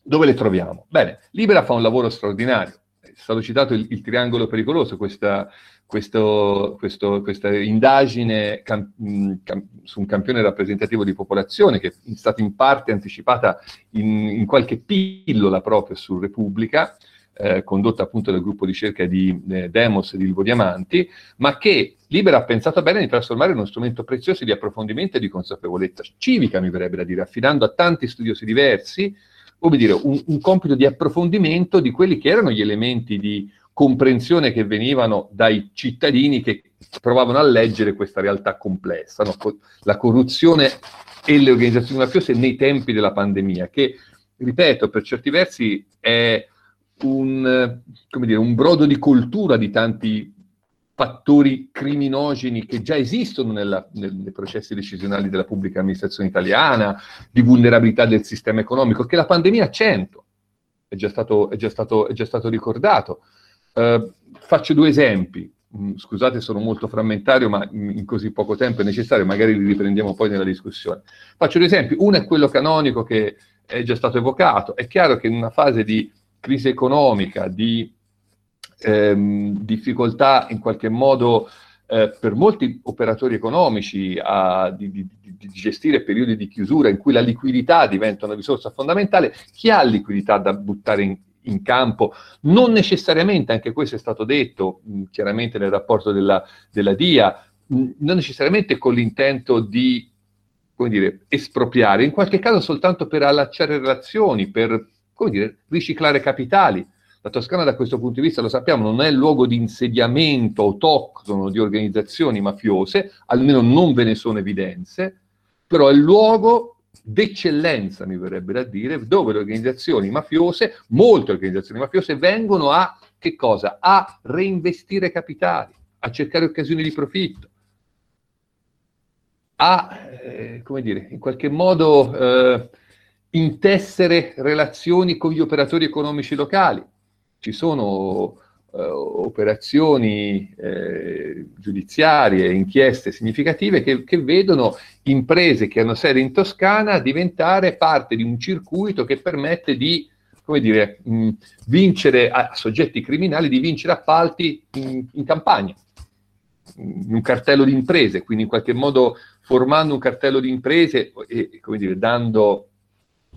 Dove le troviamo? Bene, Libera fa un lavoro straordinario. È stato citato il, il triangolo pericoloso, questa questo, questo, questa indagine cam, cam, su un campione rappresentativo di popolazione che è stata in parte anticipata in, in qualche pillola proprio su Repubblica, eh, condotta appunto dal gruppo di ricerca di eh, Demos e di Ilvo Diamanti, ma che Libera ha pensato bene di trasformare in uno strumento prezioso di approfondimento e di consapevolezza. Civica, mi verrebbe da dire, affidando a tanti studiosi diversi, come dire, un, un compito di approfondimento di quelli che erano gli elementi di comprensione che venivano dai cittadini che provavano a leggere questa realtà complessa, no? la corruzione e le organizzazioni mafiose nei tempi della pandemia, che, ripeto, per certi versi è un, dire, un brodo di cultura di tanti fattori criminogeni che già esistono nella, nel, nei processi decisionali della pubblica amministrazione italiana, di vulnerabilità del sistema economico, che la pandemia accento, è è è già stato ricordato. Uh, faccio due esempi. Mm, scusate, sono molto frammentario, ma in così poco tempo è necessario, magari li riprendiamo poi nella discussione. Faccio due esempi. Uno è quello canonico che è già stato evocato. È chiaro che in una fase di crisi economica, di ehm, difficoltà in qualche modo eh, per molti operatori economici a, di, di, di, gestire periodi di chiusura in cui la liquidità diventa una risorsa fondamentale, chi ha liquidità da buttare in, in campo, non necessariamente, anche questo è stato detto mh, chiaramente nel rapporto della, della DIA, mh, non necessariamente con l'intento di come dire, espropriare, in qualche caso soltanto per allacciare relazioni, per come dire, riciclare capitali. La Toscana da questo punto di vista, lo sappiamo, non è luogo di insediamento autoctono di organizzazioni mafiose, almeno non ve ne sono evidenze, però è il luogo d'eccellenza, mi verrebbe da dire, dove le organizzazioni mafiose, molte organizzazioni mafiose, vengono a? A reinvestire capitali, a cercare occasioni di profitto, a, eh, come dire, in qualche modo eh, intessere relazioni con gli operatori economici locali ci sono operazioni eh, giudiziarie, inchieste significative che, che, vedono imprese che hanno sede in Toscana diventare parte di un circuito che permette di come dire, mh, vincere a, a, soggetti criminali di vincere appalti in, in campagna, in un cartello di imprese, quindi in qualche modo formando un cartello di imprese e come dire, dando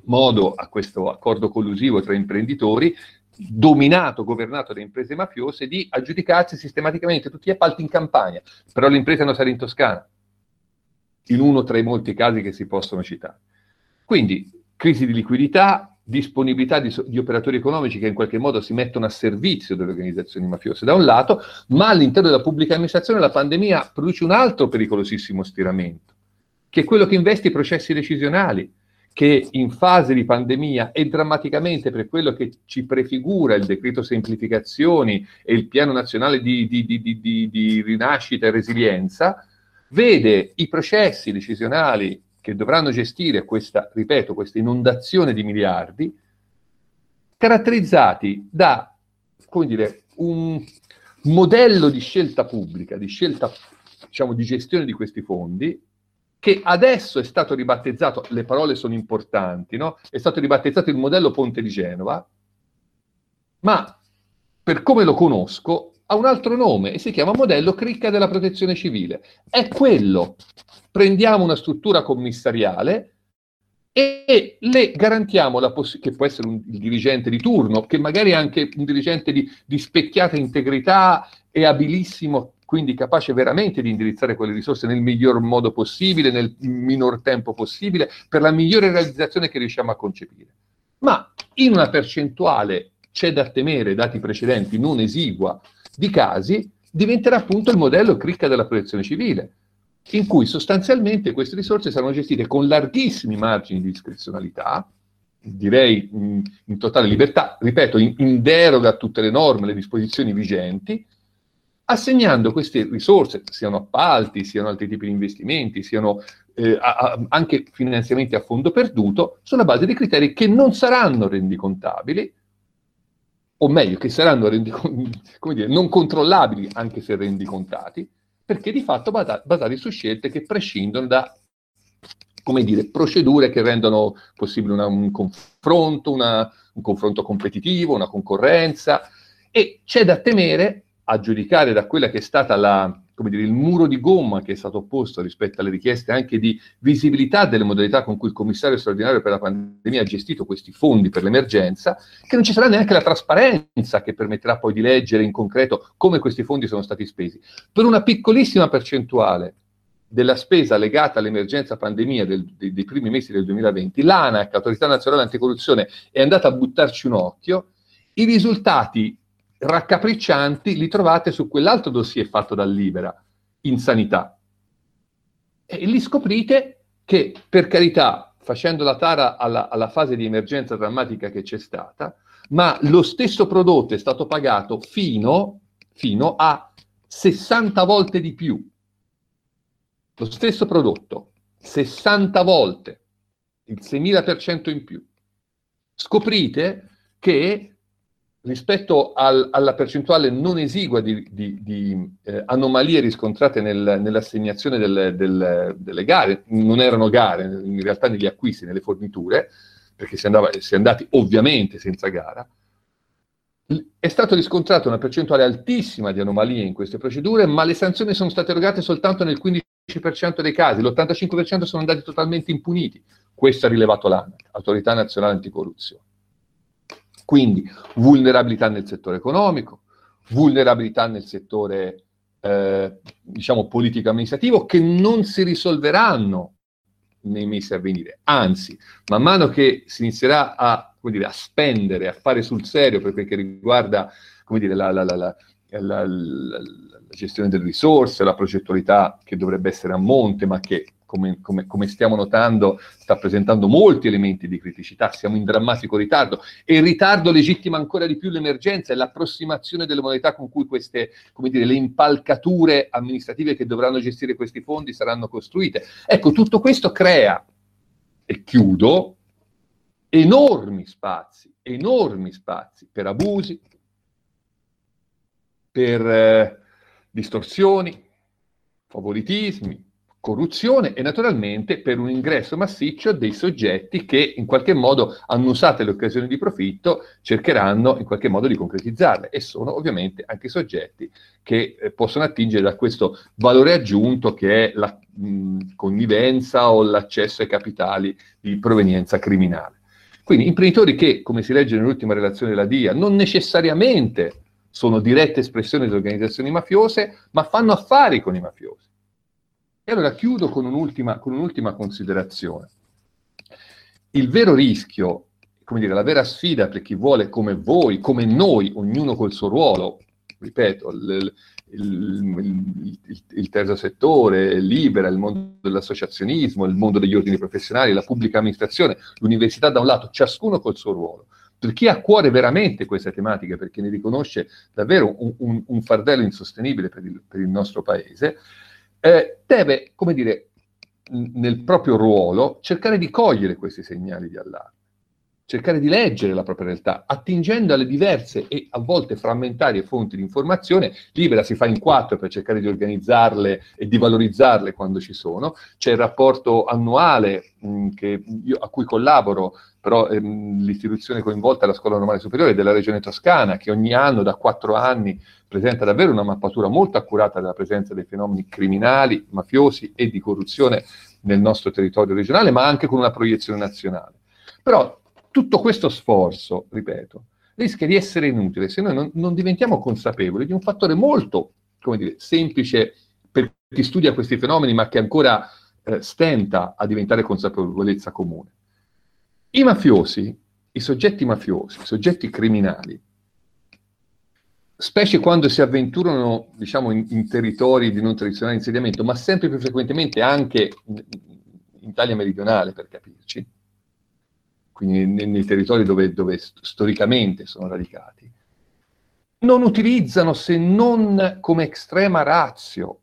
modo a questo accordo collusivo tra imprenditori dominato, governato da imprese mafiose, di aggiudicarsi sistematicamente tutti gli appalti in campagna, però le imprese hanno sede in Toscana, in uno tra i molti casi che si possono citare. Quindi crisi di liquidità, disponibilità di, di, operatori economici che in qualche modo si mettono a servizio delle organizzazioni mafiose da un lato, ma all'interno della pubblica amministrazione la pandemia produce un altro pericolosissimo stiramento, che è quello che investe i processi decisionali, che in fase di pandemia e drammaticamente per quello che ci prefigura il decreto semplificazioni e il piano nazionale di, di, di, di rinascita e resilienza, vede i processi decisionali che dovranno gestire questa, ripeto, questa inondazione di miliardi, caratterizzati da, come dire, un modello di scelta pubblica, di scelta, diciamo, di gestione di questi fondi, che adesso è stato ribattezzato, le parole sono importanti, no? è stato ribattezzato il modello Ponte di Genova, ma per come lo conosco ha un altro nome e si chiama modello cricca della protezione civile. È quello. Prendiamo una struttura commissariale e le garantiamo la possibilità, che può essere un, il dirigente di turno, che magari è anche un dirigente di, di specchiata integrità e abilissimo quindi capace veramente di indirizzare quelle risorse nel miglior modo possibile, nel minor tempo possibile, per la migliore realizzazione che riusciamo a concepire. Ma in una percentuale, c'è da temere, dati precedenti, non esigua, di casi, diventerà appunto il modello cricca della protezione civile, in cui sostanzialmente queste risorse saranno gestite con larghissimi margini di discrezionalità, direi in, totale libertà, ripeto, in, in deroga a tutte le norme, le disposizioni vigenti, assegnando queste risorse, siano appalti, siano altri tipi di investimenti, siano eh, a, a, anche finanziamenti a fondo perduto, sulla base di criteri che non saranno rendicontabili, o meglio, che saranno dire, non controllabili anche se rendicontati, perché di fatto basati su scelte che prescindono da come dire, procedure che rendono possibile una, un confronto, una, un confronto competitivo, una concorrenza, e c'è da temere a giudicare da quella che è stata la, dire, il muro di gomma che è stato opposto rispetto alle richieste anche di visibilità delle modalità con cui il commissario straordinario per la pandemia ha gestito questi fondi per l'emergenza, che non ci sarà neanche la trasparenza che permetterà poi di leggere in concreto come questi fondi sono stati spesi. Per una piccolissima percentuale della spesa legata all'emergenza pandemia del, dei, dei primi mesi del 2020, l'ANAC, Autorità Nazionale Anticorruzione, è andata a buttarci un occhio, i risultati raccapriccianti li trovate su quell'altro dossier fatto da Libera, in sanità. E lì scoprite che, per carità, facendo la tara alla, alla fase di emergenza drammatica che c'è stata, ma lo stesso prodotto è stato pagato fino, fino a 60 volte di più. Lo stesso prodotto, 60 volte, il 6.000% in più. Scoprite che rispetto al, alla percentuale non esigua di, di, di eh, anomalie riscontrate nel, nell'assegnazione del, del, delle gare, non erano gare, in realtà negli acquisti, nelle forniture, perché si, andava, si è andati ovviamente senza gara, è stato riscontrato una percentuale altissima di anomalie in queste procedure, ma le sanzioni sono state erogate soltanto nel 15% dei casi, l'85% sono andati totalmente impuniti. Questo ha rilevato l'ANAC, Autorità Nazionale Anticorruzione. Quindi vulnerabilità nel settore economico, vulnerabilità nel settore eh, diciamo politico-amministrativo che non si risolveranno nei mesi a venire. Anzi, man mano che si inizierà a, dire, a spendere, a fare sul serio per quel che riguarda dire, la, la, la, la, gestione delle risorse, la progettualità che dovrebbe essere a monte, ma che come, come, come, stiamo notando, sta presentando molti elementi di criticità, siamo in drammatico ritardo e il ritardo legittima ancora di più l'emergenza e l'approssimazione delle modalità con cui queste, come dire, le impalcature amministrative che dovranno gestire questi fondi saranno costruite. Ecco, tutto questo crea, e chiudo, enormi spazi, enormi spazi per abusi, per eh, distorsioni, favoritismi, corruzione e naturalmente per un ingresso massiccio dei soggetti che in qualche modo hanno usato le occasioni di profitto, cercheranno in qualche modo di concretizzarle e sono ovviamente anche soggetti che eh, possono attingere da questo valore aggiunto che è la mh, connivenza o l'accesso ai capitali di provenienza criminale. Quindi imprenditori che, come si legge nell'ultima relazione della DIA, non necessariamente sono dirette espressioni di organizzazioni mafiose, ma fanno affari con i mafiosi e allora chiudo con un'ultima, con un'ultima considerazione. Il vero rischio, come dire, la vera sfida per chi vuole come voi, come noi, ognuno col suo ruolo, ripeto, il, il, il, il, terzo settore, Libera, il mondo dell'associazionismo, il mondo degli ordini professionali, la pubblica amministrazione, l'università da un lato, ciascuno col suo ruolo. Per chi ha a cuore veramente queste tematiche, perché ne riconosce davvero un, un, un fardello insostenibile per per il nostro Paese, eh, deve, come dire, nel proprio ruolo, cercare di cogliere questi segnali di allarme, cercare di leggere la propria realtà, attingendo alle diverse e a volte frammentarie fonti di informazione, libera si fa in quattro per cercare di organizzarle e di valorizzarle quando ci sono, c'è il rapporto annuale mh, io, a cui collaboro, però ehm, l'istituzione coinvolta è la Scuola Normale Superiore della Regione Toscana, che ogni anno da quattro anni presenta davvero una mappatura molto accurata della presenza dei fenomeni criminali, mafiosi e di corruzione nel nostro territorio regionale, ma anche con una proiezione nazionale. Però tutto questo sforzo, ripeto, rischia di essere inutile se noi non, non diventiamo consapevoli di un fattore molto, dire, semplice per chi studia questi fenomeni, ma che ancora eh, stenta a diventare consapevolezza comune. I mafiosi, i soggetti mafiosi, i soggetti criminali, specie quando si avventurano diciamo, in, in, territori di non tradizionale insediamento, ma sempre più frequentemente anche in, in Italia meridionale, per capirci, quindi nei, nei territori dove, dove storicamente sono radicati, non utilizzano se non come estrema razio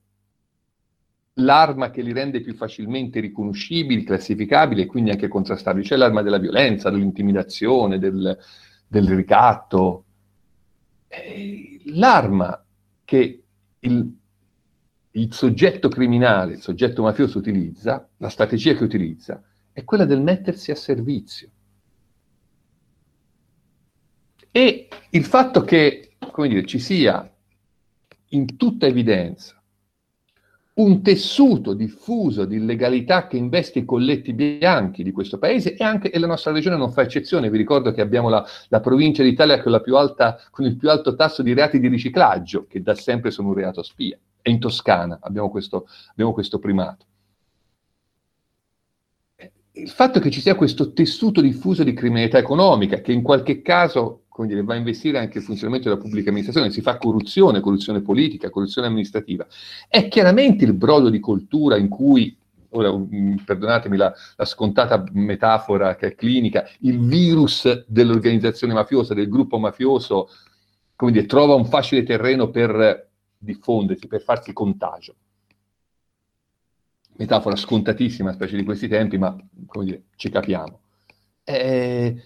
l'arma che li rende più facilmente riconoscibili, classificabili e quindi anche contrastabili, cioè l'arma della violenza, dell'intimidazione, del, del ricatto, l'arma che il, il soggetto criminale, il soggetto mafioso utilizza, la strategia che utilizza, è quella del mettersi a servizio. E il fatto che, come dire, ci sia in tutta evidenza un tessuto diffuso di illegalità che investe i colletti bianchi di questo paese e anche e la nostra regione non fa eccezione. Vi ricordo che abbiamo la, la provincia d'Italia con, alta, con, il più alto tasso di reati di riciclaggio, che da sempre sono un reato spia. E in Toscana abbiamo questo, abbiamo questo primato. Il fatto che ci sia questo tessuto diffuso di criminalità economica, che in qualche caso come dire, va a investire anche il funzionamento della pubblica amministrazione, si fa corruzione, corruzione politica, corruzione amministrativa. È chiaramente il brodo di coltura in cui, ora mm, perdonatemi la, la scontata metafora che è clinica, il virus dell'organizzazione mafiosa, del gruppo mafioso, come dire, trova un facile terreno per diffondersi, per farsi contagio. Metafora scontatissima, specie di questi tempi, ma come dire, ci capiamo. Eh,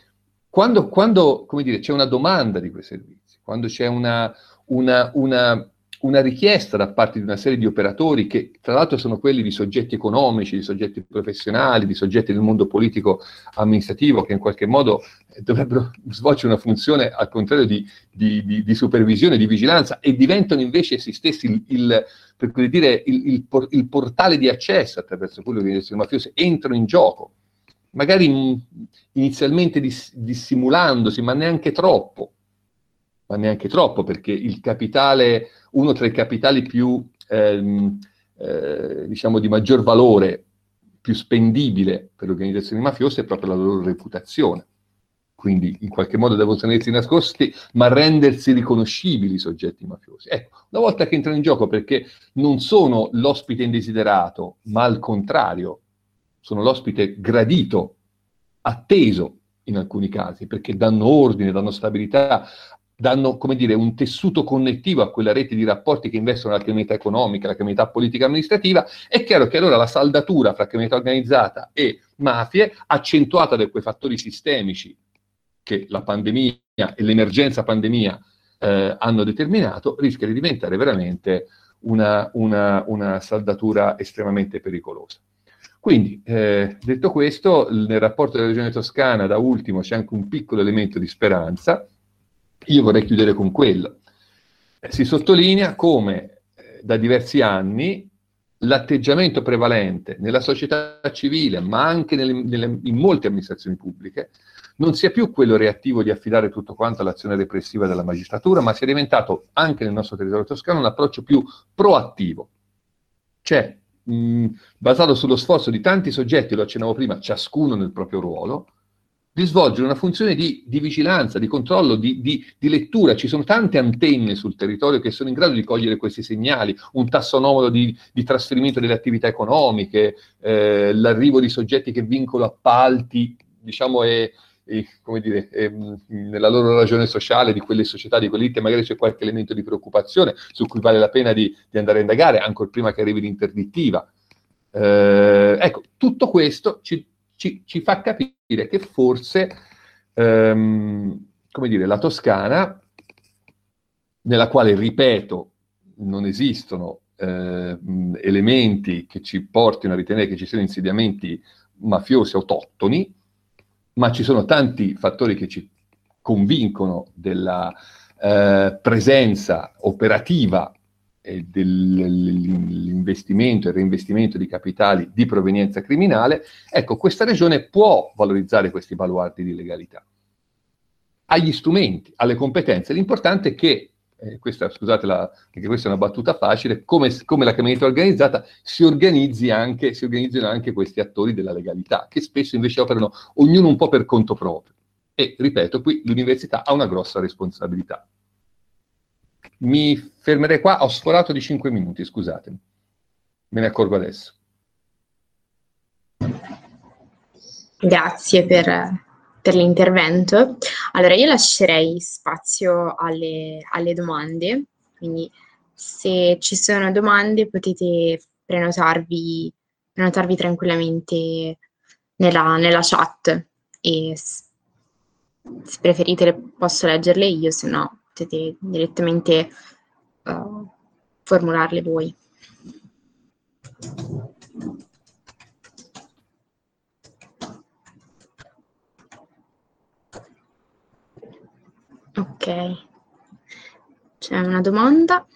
quando, quando dire, c'è una domanda di quei servizi, quando c'è una, una, una, una richiesta da parte di una serie di operatori che tra l'altro sono quelli di soggetti economici, di soggetti professionali, di soggetti del mondo politico amministrativo che in qualche modo eh, dovrebbero svolgere una funzione al contrario di, di, di, di supervisione, di vigilanza e diventano invece essi stessi il, il per così dire, il, il, il, portale di accesso attraverso cui le organizzazioni mafiose entrano in gioco, magari inizialmente dis, dissimulandosi, ma neanche troppo ma neanche troppo, perché il capitale, uno tra i capitali più, ehm, eh, diciamo, di maggior valore, più spendibile per le organizzazioni mafiose è proprio la loro reputazione. Quindi in qualche modo devono tenersi nascosti, ma rendersi riconoscibili i soggetti mafiosi. Ecco, una volta che entrano in gioco, perché non sono l'ospite indesiderato, ma al contrario, sono l'ospite gradito, atteso in alcuni casi, perché danno ordine, danno stabilità, danno, come dire, un tessuto connettivo a quella rete di rapporti che investono la criminalità economica, la criminalità politica amministrativa, è chiaro che allora la saldatura fra criminalità organizzata e mafie, accentuata da quei fattori sistemici che la pandemia e l'emergenza pandemia eh, hanno determinato, rischia di diventare veramente una, una, una saldatura estremamente pericolosa. Quindi, eh, detto questo, nel rapporto della Regione Toscana, da ultimo, c'è anche un piccolo elemento di speranza, io vorrei chiudere con quello. Eh, si sottolinea come eh, da diversi anni l'atteggiamento prevalente nella società civile, ma anche nelle, nelle, in molte amministrazioni pubbliche, non sia più quello reattivo di affidare tutto quanto all'azione repressiva della magistratura, ma sia diventato anche nel nostro territorio toscano un approccio più proattivo, cioè mh, basato sullo sforzo di tanti soggetti, lo accennavo prima, ciascuno nel proprio ruolo, di svolgere una funzione di, di vigilanza, di controllo, di, di, di, lettura. Ci sono tante antenne sul territorio che sono in grado di cogliere questi segnali, un tasso anomalo di, trasferimento delle attività economiche, eh, l'arrivo di soggetti che vincono appalti, diciamo, è, come dire, è, nella loro ragione sociale di quelle società, di quelle ditte, magari c'è qualche elemento di preoccupazione su cui vale la pena di, andare a indagare, ancora prima che arrivi l'interdittiva. Eh, ecco, tutto questo ci ci, ci fa capire che forse, ehm, come dire, la Toscana, nella quale, ripeto, non esistono eh, elementi che ci portino a ritenere che ci siano insediamenti mafiosi autoctoni, ma ci sono tanti fattori che ci convincono della eh, presenza operativa dell'investimento e reinvestimento di capitali di provenienza criminale, ecco, questa regione può valorizzare questi baluardi di legalità. Ha gli strumenti, ha le competenze. L'importante è che, eh, questa, scusate, la, perché questa è una battuta facile, come, come la criminalità organizzata, si, anche, si organizzino anche questi attori della legalità, che spesso invece operano ognuno un po' per conto proprio. E, ripeto, qui l'università ha una grossa responsabilità. Mi fermerei qua, ho sforato di 5 minuti, scusatemi. Me ne accorgo adesso. Grazie per, per l'intervento. Allora, io lascerei spazio alle, alle domande, quindi se ci sono domande potete prenotarvi, prenotarvi tranquillamente nella, nella chat e se preferite posso leggerle io, se no potete direttamente uh, formularle voi. Ok, c'è una domanda.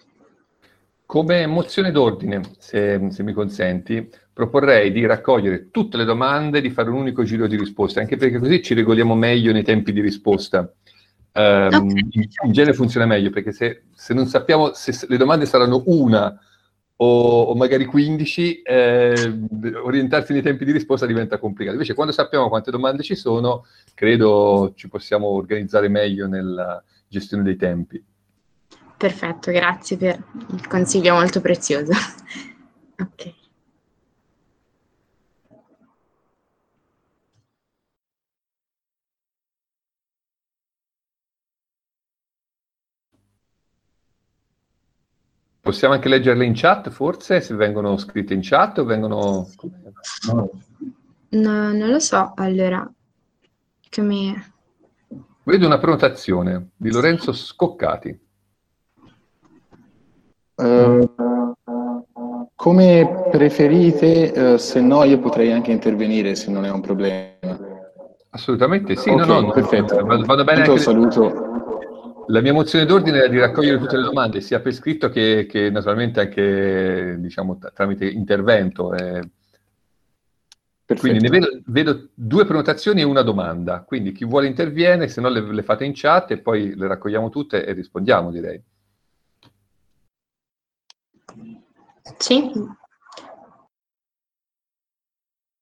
Come mozione d'ordine, se, se, mi consenti, proporrei di raccogliere tutte le domande e di fare un unico giro di risposte, anche perché così ci regoliamo meglio nei tempi di risposta. Um, okay. in, genere funziona meglio perché se, se non sappiamo se, le domande saranno una o, o magari 15, eh, orientarsi nei tempi di risposta diventa complicato. Invece quando sappiamo quante domande ci sono, credo ci possiamo organizzare meglio nella gestione dei tempi. Perfetto, grazie per il consiglio molto prezioso. ok. Possiamo anche leggerle in chat, forse, se vengono scritte in chat o vengono... No, non lo so, allora, come... Vedo una prenotazione di Lorenzo Scoccati. Uh, come preferite, uh, se no io potrei anche intervenire se non è un problema. Assolutamente sì, okay, no, no, perfetto. Vado, vado bene saluto. La mia mozione d'ordine è di raccogliere tutte le domande, sia per scritto che, che naturalmente anche diciamo, tramite intervento. Eh. Quindi ne vedo, vedo, due prenotazioni e una domanda. Quindi chi vuole interviene, se no le, le fate in chat e poi le raccogliamo tutte e rispondiamo, direi. Sì.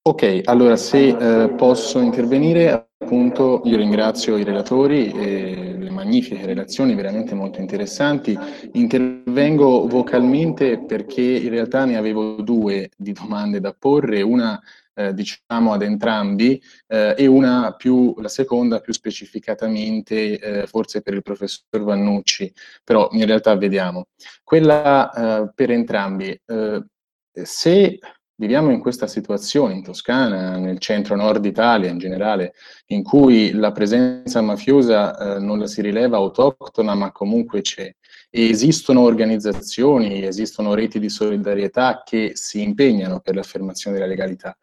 Ok, allora se eh, posso intervenire, appunto io ringrazio i relatori e le magnifiche relazioni veramente molto interessanti. Intervengo vocalmente perché in realtà ne avevo due di domande da porre, una eh, diciamo ad entrambi eh, e una più, la seconda più specificatamente eh, forse per il professor Vannucci, però in realtà vediamo. Quella eh, per entrambi, eh, se Viviamo in questa situazione in Toscana, nel centro-nord Italia in generale, in cui la presenza mafiosa eh, non la si rileva autoctona, ma comunque c'è. Esistono organizzazioni, esistono reti di solidarietà che si impegnano per l'affermazione della legalità.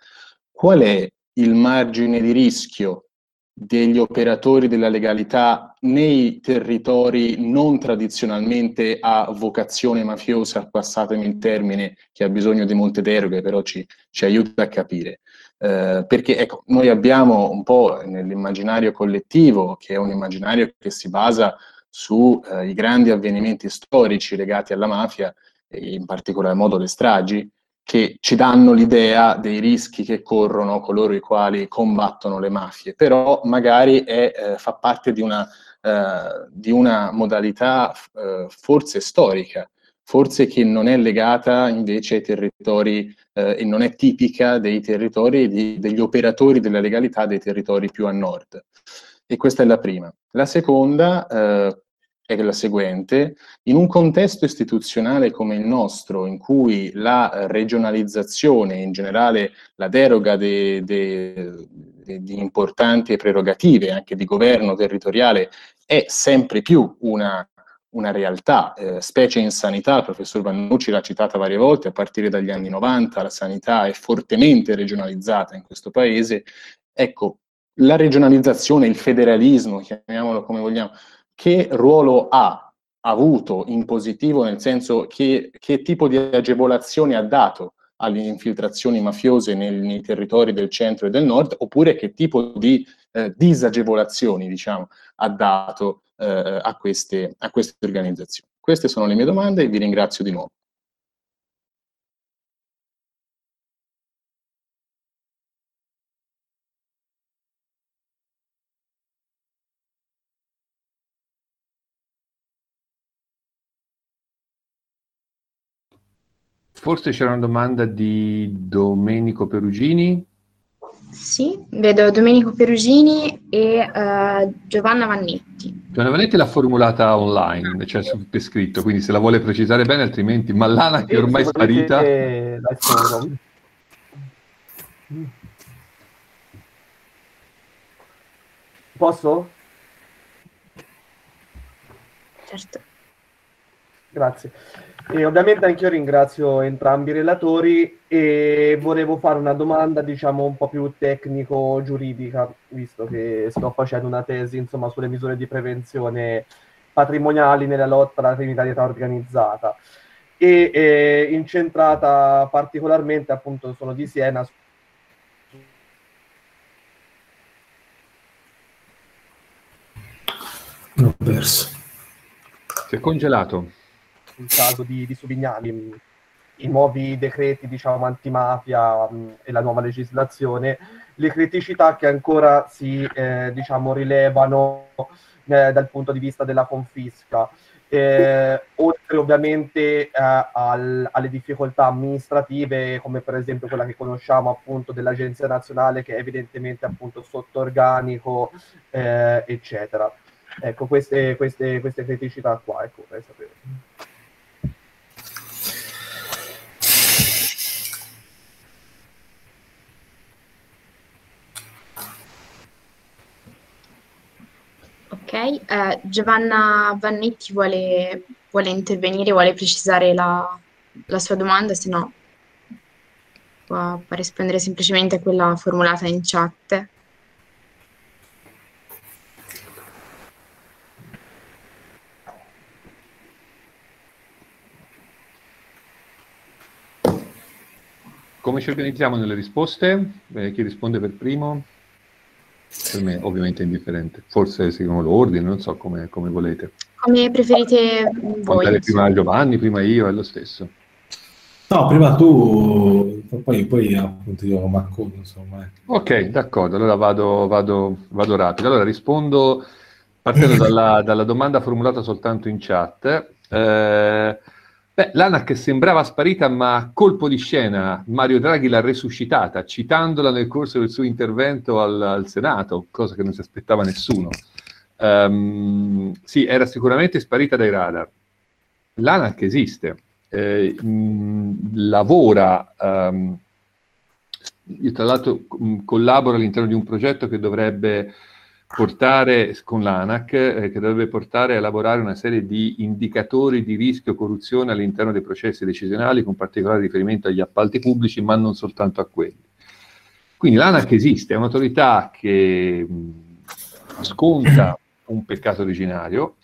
Qual è il margine di rischio degli operatori della legalità nei territori non tradizionalmente a vocazione mafiosa, passatemi il termine, che ha bisogno di molte deroghe, però ci, ci aiuta a capire. Eh, perché ecco, noi abbiamo un po' nell'immaginario collettivo, che è un immaginario che si basa sui eh, grandi avvenimenti storici legati alla mafia, in particolar modo le stragi, che ci danno l'idea dei rischi che corrono coloro i quali combattono le mafie, però magari è, eh, fa parte di una, eh, di una modalità eh, forse storica, forse che non è legata invece ai territori eh, e non è tipica dei territori, di, degli operatori della legalità dei territori più a nord. E questa è la prima. La seconda, eh, è la seguente. In un contesto istituzionale come il nostro, in cui la regionalizzazione, in generale la deroga de, de, de, di importanti prerogative anche di governo territoriale, è sempre più una, una realtà, eh, specie in sanità, il professor Vannucci l'ha citata varie volte, a partire dagli anni 90 la sanità è fortemente regionalizzata in questo paese. Ecco, la regionalizzazione, il federalismo, chiamiamolo come vogliamo, che ruolo ha avuto in positivo, nel senso che, che tipo di agevolazioni ha dato alle infiltrazioni mafiose nei, nei, territori del centro e del nord, oppure che tipo di eh, disagevolazioni diciamo, ha dato eh, a, queste, a queste organizzazioni. Queste sono le mie domande e vi ringrazio di nuovo. Forse c'era una domanda di Domenico Perugini. Sì, vedo Domenico Perugini e uh, Giovanna Vannetti. Giovanna Vannetti l'ha formulata online, cioè per scritto, quindi se la vuole precisare bene, altrimenti Mallana che è ormai sparita. Posso? Certo. Grazie. E ovviamente anch'io ringrazio entrambi i relatori e volevo fare una domanda, diciamo, un po' più tecnico-giuridica, visto che sto facendo una tesi, insomma, sulle misure di prevenzione patrimoniali nella lotta alla criminalità organizzata e eh, incentrata particolarmente, appunto, sono di Siena. L'ho perso. Si è congelato sul caso di, di Subignani, i nuovi decreti diciamo, antimafia mh, e la nuova legislazione, le criticità che ancora si eh, diciamo, rilevano eh, dal punto di vista della confisca. Eh, oltre ovviamente eh, al, alle difficoltà amministrative come per esempio quella che conosciamo appunto dell'Agenzia Nazionale che è evidentemente appunto sotto organico eh, eccetera. Ecco queste, queste, queste criticità qua ecco vorrei sapere eh, Giovanna Vannetti vuole, vuole intervenire, vuole precisare la, la sua domanda, se no può, può rispondere semplicemente a quella formulata in chat. Come ci organizziamo nelle risposte? Eh, chi risponde per primo? Per me ovviamente è indifferente. Forse seguiamo l'ordine, non so come, come volete. Come preferite voi? Contare prima Giovanni, prima io, è lo stesso. No, prima tu, poi, poi appunto io mi accodo, insomma. Eh. Ok, d'accordo, allora vado, vado, vado rapido. Allora rispondo partendo dalla, dalla domanda formulata soltanto in chat. Eh, Beh, l'ANAC sembrava sparita, ma a colpo di scena Mario Draghi l'ha resuscitata, citandola nel corso del suo intervento al, al Senato, cosa che non si aspettava nessuno. Um, sì, era sicuramente sparita dai radar. L'ANAC esiste, eh, mh, lavora, um, io tra l'altro mh, collaboro all'interno di un progetto che dovrebbe portare con l'ANAC, eh, che dovrebbe portare a elaborare una serie di indicatori di rischio corruzione all'interno dei processi decisionali, con particolare riferimento agli appalti pubblici, ma non soltanto a quelli. Quindi l'ANAC esiste, è un'autorità che mh, sconta un peccato originario,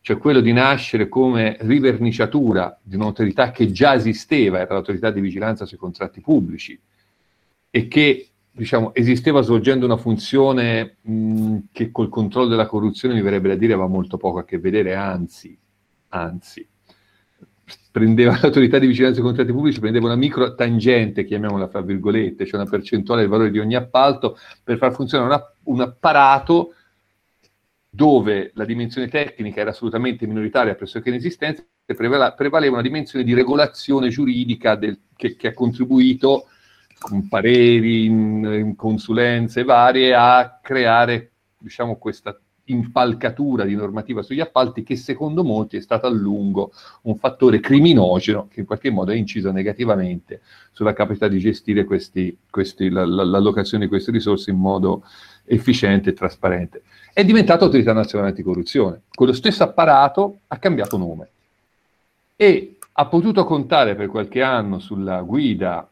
cioè quello di nascere come riverniciatura di un'autorità che già esisteva, era l'autorità di vigilanza sui contratti pubblici, e che diciamo, esisteva svolgendo una funzione mh, che col controllo della corruzione mi verrebbe da dire aveva molto poco a che vedere, anzi, anzi, prendeva l'autorità di vigilanza dei contratti pubblici, prendeva una micro tangente, chiamiamola fra virgolette, cioè una percentuale del valore di ogni appalto, per far funzionare una, un apparato dove la dimensione tecnica era assolutamente minoritaria, pressoché inesistente, prevaleva una dimensione di regolazione giuridica del, che, che ha contribuito con pareri, in, in consulenze varie, a creare diciamo, questa impalcatura di normativa sugli appalti che secondo molti è stata a lungo un fattore criminogeno che in qualche modo ha inciso negativamente sulla capacità di gestire questi, questi, la, la, l'allocazione di queste risorse in modo efficiente e trasparente. È diventata Autorità Nazionale Anticorruzione. Quello stesso apparato ha cambiato nome e ha potuto contare per qualche anno sulla guida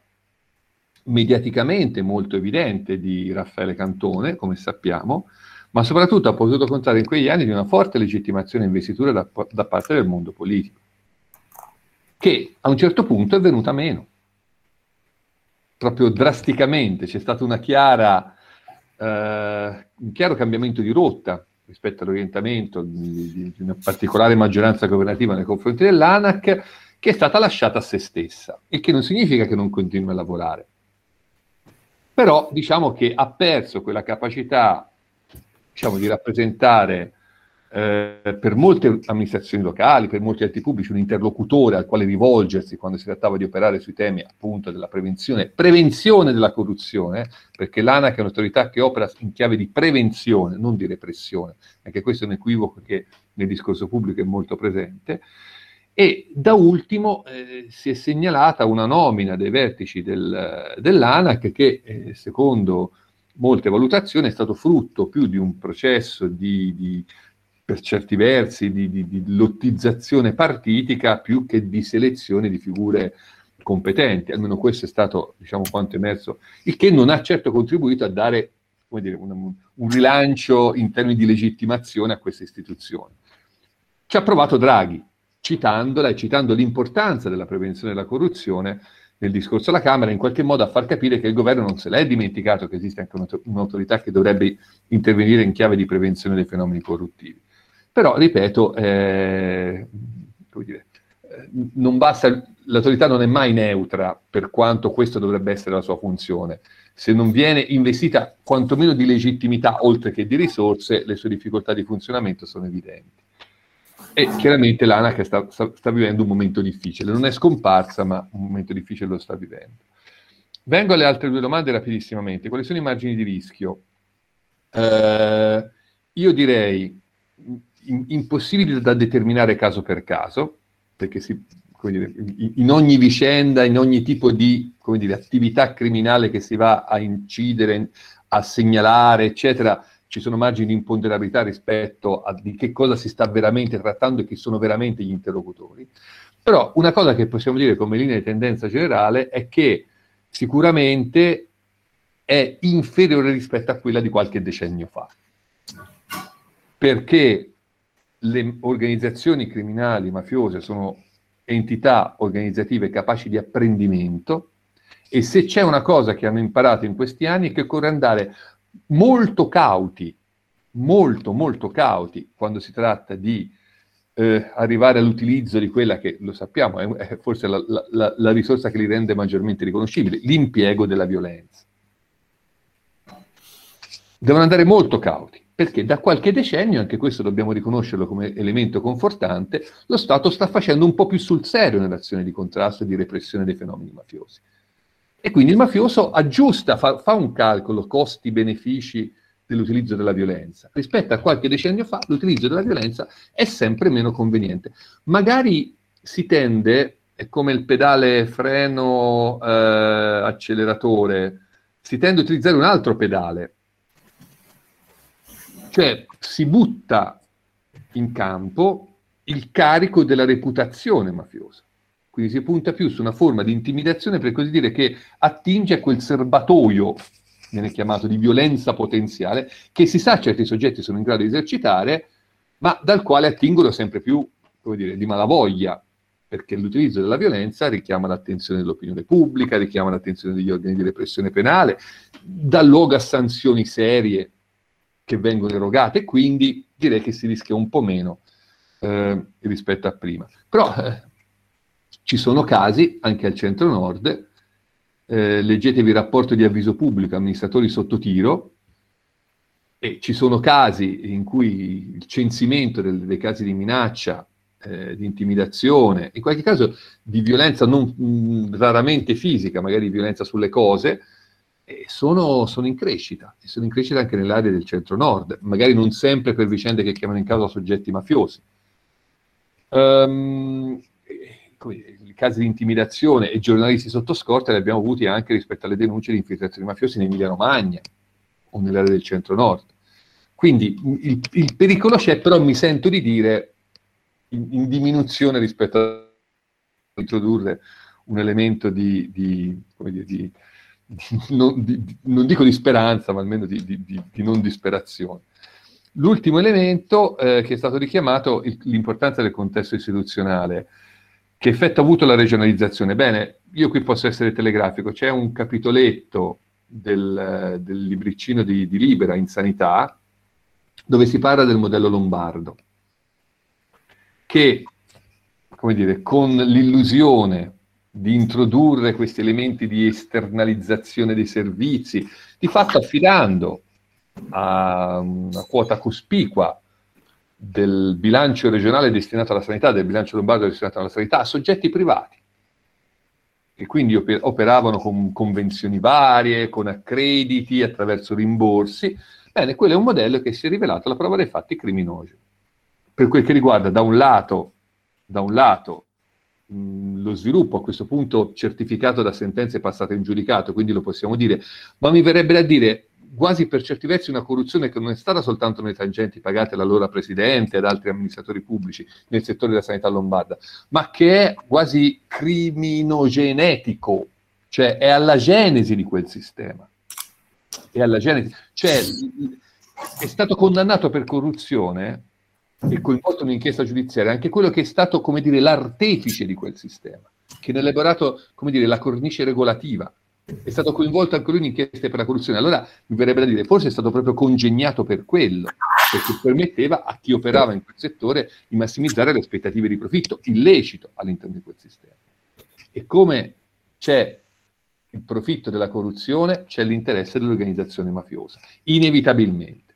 mediaticamente molto evidente di Raffaele Cantone, come sappiamo, ma soprattutto ha potuto contare in quegli anni di una forte legittimazione e investitura da, da parte del mondo politico, che a un certo punto è venuta meno. Proprio drasticamente c'è stato chiara, eh, un chiaro cambiamento di rotta rispetto all'orientamento di, di, di una particolare maggioranza governativa nei confronti dell'ANAC, che è stata lasciata a se stessa, il che non significa che non continui a lavorare però diciamo che ha perso quella capacità diciamo, di rappresentare eh, per molte amministrazioni locali, per molti enti pubblici, un interlocutore al quale rivolgersi quando si trattava di operare sui temi appunto della prevenzione, prevenzione della corruzione, perché l'ANAC è un'autorità che opera in chiave di prevenzione, non di repressione, anche questo è un equivoco che nel discorso pubblico è molto presente, e da ultimo eh, si è segnalata una nomina dei vertici del, dell'ANAC che, eh, secondo molte valutazioni, è stato frutto più di un processo di, di per certi versi, di, di, di, lottizzazione partitica più che di selezione di figure competenti. Almeno questo è stato, diciamo, quanto emerso, il che non ha certo contribuito a dare dire, un, un rilancio in termini di legittimazione a questa istituzione. Ci ha provato Draghi, citandola e citando l'importanza della prevenzione della corruzione nel discorso alla Camera, in qualche modo a far capire che il governo non se l'è dimenticato che esiste anche un'autorità che dovrebbe intervenire in chiave di prevenzione dei fenomeni corruttivi. Però, ripeto, eh, dire, eh, basta, l'autorità non è mai neutra per quanto questo dovrebbe essere la sua funzione. Se non viene investita quantomeno di legittimità oltre che di risorse, le sue difficoltà di funzionamento sono evidenti. E chiaramente l'ANAC sta, sta, sta, vivendo un momento difficile. Non è scomparsa, ma un momento difficile lo sta vivendo. Vengo alle altre due domande rapidissimamente. Quali sono i margini di rischio? Eh, io direi in, impossibili da determinare caso per caso, perché si, dire, in ogni vicenda, in ogni tipo di dire, attività criminale che si va a incidere, a segnalare, eccetera, ci sono margini di imponderabilità rispetto a di che cosa si sta veramente trattando e chi sono veramente gli interlocutori. Però una cosa che possiamo dire come linea di tendenza generale è che sicuramente è inferiore rispetto a quella di qualche decennio fa. Perché le organizzazioni criminali mafiose sono entità organizzative capaci di apprendimento e se c'è una cosa che hanno imparato in questi anni è che occorre andare molto cauti, molto molto cauti quando si tratta di eh, arrivare all'utilizzo di quella che, lo sappiamo, è, è forse la, la, la risorsa che li rende maggiormente riconoscibili, l'impiego della violenza. Devono andare molto cauti perché da qualche decennio, anche questo dobbiamo riconoscerlo come elemento confortante, lo Stato sta facendo un po' più sul serio nell'azione di contrasto e di repressione dei fenomeni mafiosi. E quindi il mafioso aggiusta, fa, fa un calcolo costi-benefici dell'utilizzo della violenza. Rispetto a qualche decennio fa, l'utilizzo della violenza è sempre meno conveniente. Magari si tende, è come il pedale freno eh, acceleratore, si tende a utilizzare un altro pedale, cioè si butta in campo il carico della reputazione mafiosa. Quindi si punta più su una forma di intimidazione, per così dire, che attinge a quel serbatoio, viene chiamato di violenza potenziale, che si sa certi soggetti sono in grado di esercitare, ma dal quale attingono sempre più, come dire, di malavoglia, perché l'utilizzo della violenza richiama l'attenzione dell'opinione pubblica, richiama l'attenzione degli organi di repressione penale, dà luogo a sanzioni serie che vengono erogate, quindi direi che si rischia un po' meno eh, rispetto a prima. Però eh, ci sono casi, anche al centro-nord, eh, leggetevi il rapporto di avviso pubblico, amministratori sotto tiro, e ci sono casi in cui il censimento del, dei casi di minaccia, eh, di intimidazione, in qualche caso di violenza non mh, mm, raramente fisica, magari violenza sulle cose, e sono, sono, in crescita, e sono in crescita anche nell'area del centro-nord, magari non sempre per vicende che chiamano in causa soggetti mafiosi. Um, casi di intimidazione e giornalisti sotto scorta li abbiamo avuti anche rispetto alle denunce di infiltrazioni mafiosi in Emilia-Romagna o nell'area del centro-nord. Quindi il, il, pericolo c'è, però mi sento di dire in, in diminuzione rispetto a introdurre un elemento di, di, dire, di non, di, non, dico di speranza, ma almeno di, non disperazione. L'ultimo elemento eh, che è stato richiamato, il, l'importanza del contesto istituzionale. Che effetto ha avuto la regionalizzazione? Bene, io qui posso essere telegrafico, c'è un capitoletto del, del libricino di, di Libera in sanità dove si parla del modello lombardo, che, come dire, con l'illusione di introdurre questi elementi di esternalizzazione dei servizi, di fatto affidando a una quota cospicua del bilancio regionale destinato alla sanità, del bilancio lombardo destinato alla sanità, a soggetti privati, che quindi operavano con convenzioni varie, con accrediti, attraverso rimborsi. Bene, quello è un modello che si è rivelato alla prova dei fatti criminoso. Per quel che riguarda da un lato, da un lato lo sviluppo a questo punto certificato da sentenze passate in giudicato, quindi lo possiamo dire, ma mi verrebbe da dire quasi per certi versi una corruzione che non è stata soltanto nei tangenti pagate all'allora Presidente ed altri amministratori pubblici nel settore della sanità lombarda, ma che è quasi criminogenetico, cioè è alla genesi di quel sistema. È alla genesi. Cioè, è stato condannato per corruzione e coinvolto in un'inchiesta giudiziaria anche quello che è stato, come dire, l'artefice di quel sistema, che ne ha elaborato, come dire, la cornice regolativa. È stato coinvolto anche lui in inchieste per la corruzione. Allora mi verrebbe da dire, forse è stato proprio congegnato per quello, perché permetteva a chi operava in quel settore di massimizzare le aspettative di profitto illecito all'interno di quel sistema. E come c'è il profitto della corruzione, c'è l'interesse dell'organizzazione mafiosa, inevitabilmente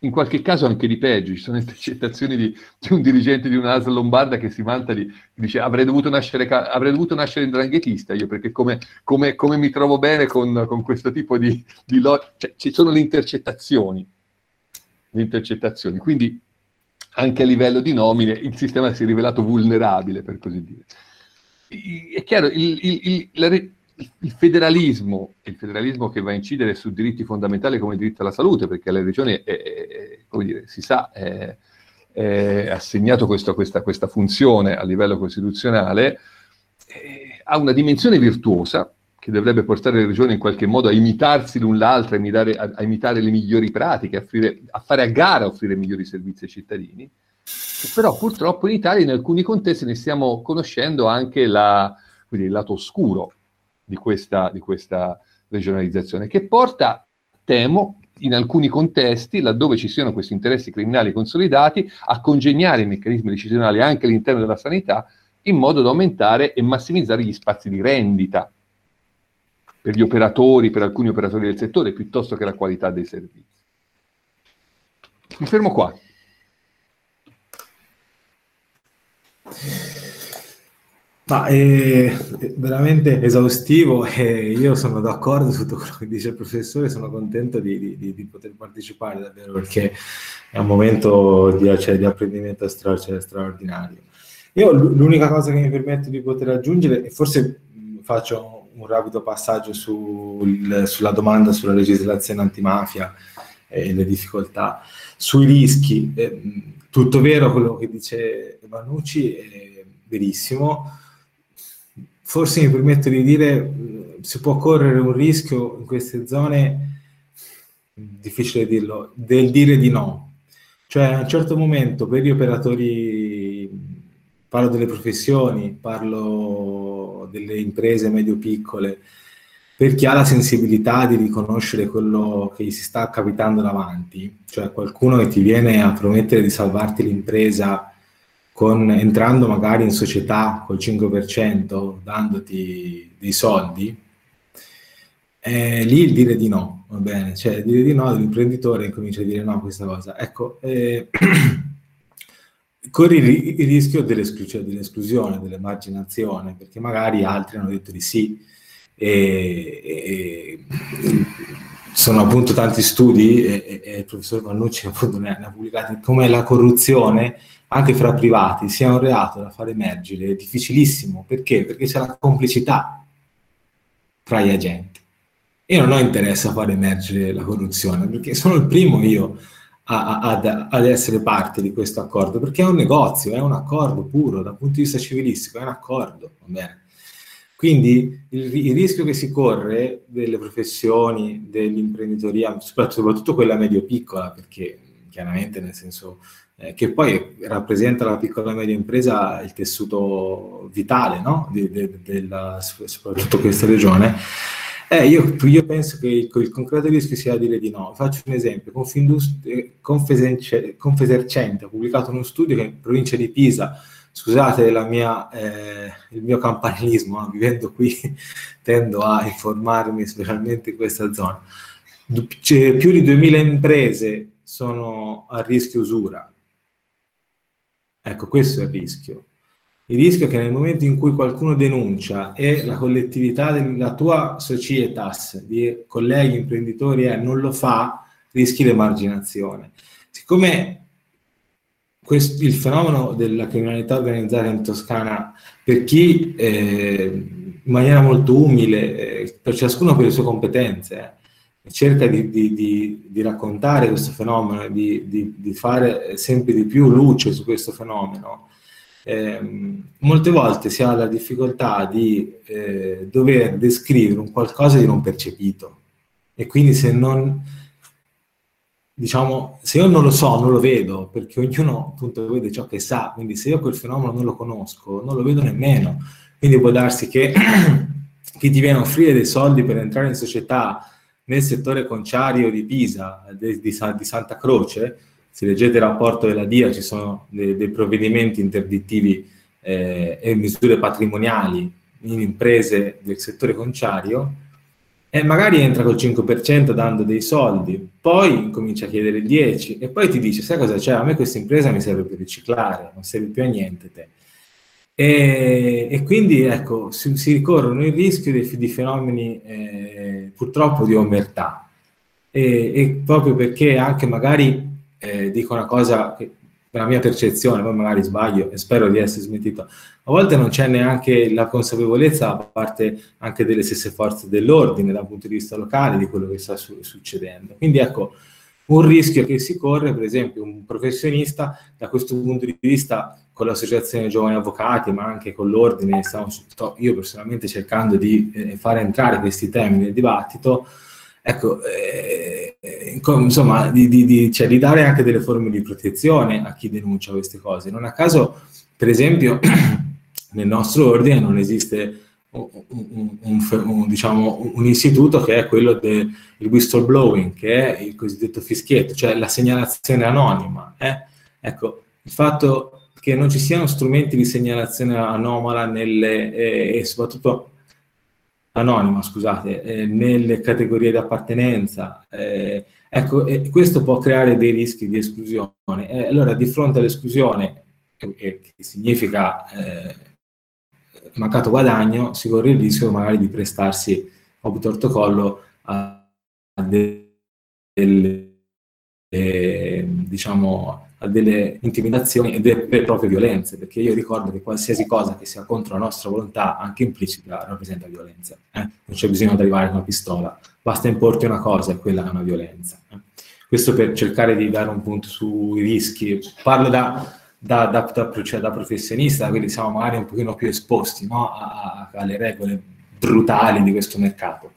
in qualche caso anche di peggio, ci sono intercettazioni di, di un dirigente di un'ASL lombarda che si vanta di, dice avrei dovuto nascere, avrei dovuto nascere indranghetista io perché come, come, come mi trovo bene con, con questo tipo di, di lo- cioè, ci sono le intercettazioni, le intercettazioni, quindi anche a livello di nomine il sistema si è rivelato vulnerabile per così dire. È chiaro, il, il, il, la, il federalismo, il federalismo che va a incidere su diritti fondamentali come il diritto alla salute, perché alle regioni, si sa, è, è assegnato questo, questa, questa, funzione a livello costituzionale, eh, ha una dimensione virtuosa che dovrebbe portare le regioni in qualche modo a imitarsi l'un l'altro, a imitare, a, a imitare le migliori pratiche, a, offrire, a, fare a gara offrire migliori servizi ai cittadini. Però purtroppo in Italia in alcuni contesti ne stiamo conoscendo anche la, il lato oscuro di questa, di questa regionalizzazione, che porta, temo, in alcuni contesti, laddove ci siano questi interessi criminali consolidati, a congegnare i meccanismi decisionali anche all'interno della sanità in modo da aumentare e massimizzare gli spazi di rendita per gli operatori, per alcuni operatori del settore, piuttosto che la qualità dei servizi. Mi fermo qua. Ma è veramente esaustivo e io sono d'accordo su tutto quello che dice il professore, sono contento di, di, di poter partecipare davvero perché è un momento di, cioè, di apprendimento stra, cioè, straordinario. Io l'unica cosa che mi permetto di poter aggiungere, e forse faccio un rapido passaggio sul, sulla domanda sulla legislazione antimafia e le difficoltà, sui rischi, eh, tutto vero quello che dice Manucci, è verissimo forse mi permetto di dire, si può correre un rischio in queste zone, difficile dirlo, del dire di no. Cioè a un certo momento per gli operatori, parlo delle professioni, parlo delle imprese medio-piccole, per chi ha la sensibilità di riconoscere quello che gli si sta capitando davanti, cioè qualcuno che ti viene a promettere di salvarti l'impresa con, entrando magari in società col 5%, dandoti dei soldi, eh, lì il dire di no, va bene? Cioè, dire di no l'imprenditore comincia a dire no a questa cosa. Ecco, eh, corri il, rischio dell'esclusione, dell'esclusione, dell'emarginazione, perché magari altri hanno detto di sì. E, e, sono appunto tanti studi, e, e il professor Vannucci appunto ne ha pubblicati, come la corruzione anche fra privati sia un reato da far emergere è difficilissimo. Perché? Perché c'è la complicità tra gli agenti. Io non ho interesse a far emergere la corruzione, perché sono il primo io a, a, ad, ad, essere parte di questo accordo, perché è un negozio, è un accordo puro, dal punto di vista civilistico, è un accordo? Quindi il, il rischio che si corre delle professioni, dell'imprenditoria, soprattutto quella medio-piccola, perché chiaramente nel senso eh, che poi rappresenta la piccola e media impresa il tessuto vitale no? di, di, della, soprattutto questa regione. Eh, io, io, penso che il, il, concreto rischio sia dire di no. Faccio un esempio. Confesercente ha pubblicato uno studio che in provincia di Pisa, scusate mia, eh, il mio campanilismo, ma vivendo qui tendo a informarmi specialmente in questa zona. C'è più di 2000 imprese sono a rischio usura Ecco, questo è il rischio. Il rischio è che nel momento in cui qualcuno denuncia e la collettività della tua societas, di colleghi imprenditori, eh, non lo fa, rischi l'emarginazione. Siccome questo, il fenomeno della criminalità organizzata in Toscana, per chi eh, in maniera molto umile, eh, per ciascuno per le sue competenze, eh, cerca di, di, di, di, raccontare questo fenomeno, di, fare sempre di più luce su questo fenomeno, eh, molte volte si ha la difficoltà di eh, dover descrivere un qualcosa di non percepito. E quindi se non, diciamo, se io non lo so, non lo vedo, perché ognuno appunto vede ciò che sa, quindi se io quel fenomeno non lo conosco, non lo vedo nemmeno. Quindi può darsi che chi ti viene a offrire dei soldi per entrare in società nel settore conciario di Pisa, di, di, di Santa Croce, se leggete il rapporto della DIA ci sono dei, dei provvedimenti interdittivi eh, e misure patrimoniali in imprese del settore conciario, e magari entra col 5% dando dei soldi, poi comincia a chiedere il 10% e poi ti dice, sai cosa c'è? A me questa impresa mi serve per riciclare, non serve più a niente te. E, e, quindi ecco, si, si, ricorrono il rischio di, di fenomeni eh, purtroppo di omertà. E, e, proprio perché anche magari eh, dico una cosa che la mia percezione, poi magari sbaglio e spero di essere smentito, a volte non c'è neanche la consapevolezza da parte anche delle stesse forze dell'ordine dal punto di vista locale di quello che sta su- succedendo. Quindi ecco, un rischio che si corre, per esempio, un professionista da questo punto di vista con l'associazione giovani avvocati, ma anche con l'ordine, stiamo io personalmente cercando di eh, fare entrare questi temi nel dibattito, ecco, eh, insomma, di, di, di, cioè, di, dare anche delle forme di protezione a chi denuncia queste cose. Non a caso, per esempio, nel nostro ordine non esiste un, un, un, diciamo, un istituto che è quello del whistleblowing, che è il cosiddetto fischietto, cioè la segnalazione anonima. Eh? Ecco, il fatto che non ci siano strumenti di segnalazione anomala nelle, eh, e soprattutto anonima, scusate, eh, nelle categorie di appartenenza. Eh, ecco, eh, questo può creare dei rischi di esclusione. allora, di fronte all'esclusione, che significa eh, mancato guadagno, si corre il rischio magari di prestarsi a tortocollo a, a delle, eh, diciamo, a delle intimidazioni e delle proprie violenze, perché io ricordo che qualsiasi cosa che sia contro la nostra volontà, anche implicita, rappresenta violenza. Eh? Non c'è bisogno di arrivare con una pistola, basta importi una cosa e quella è una violenza. Eh? Questo per cercare di dare un punto sui rischi. Parlo da, da, da, da, cioè da professionista, quindi siamo magari un pochino più esposti no? a, alle regole brutali di questo mercato.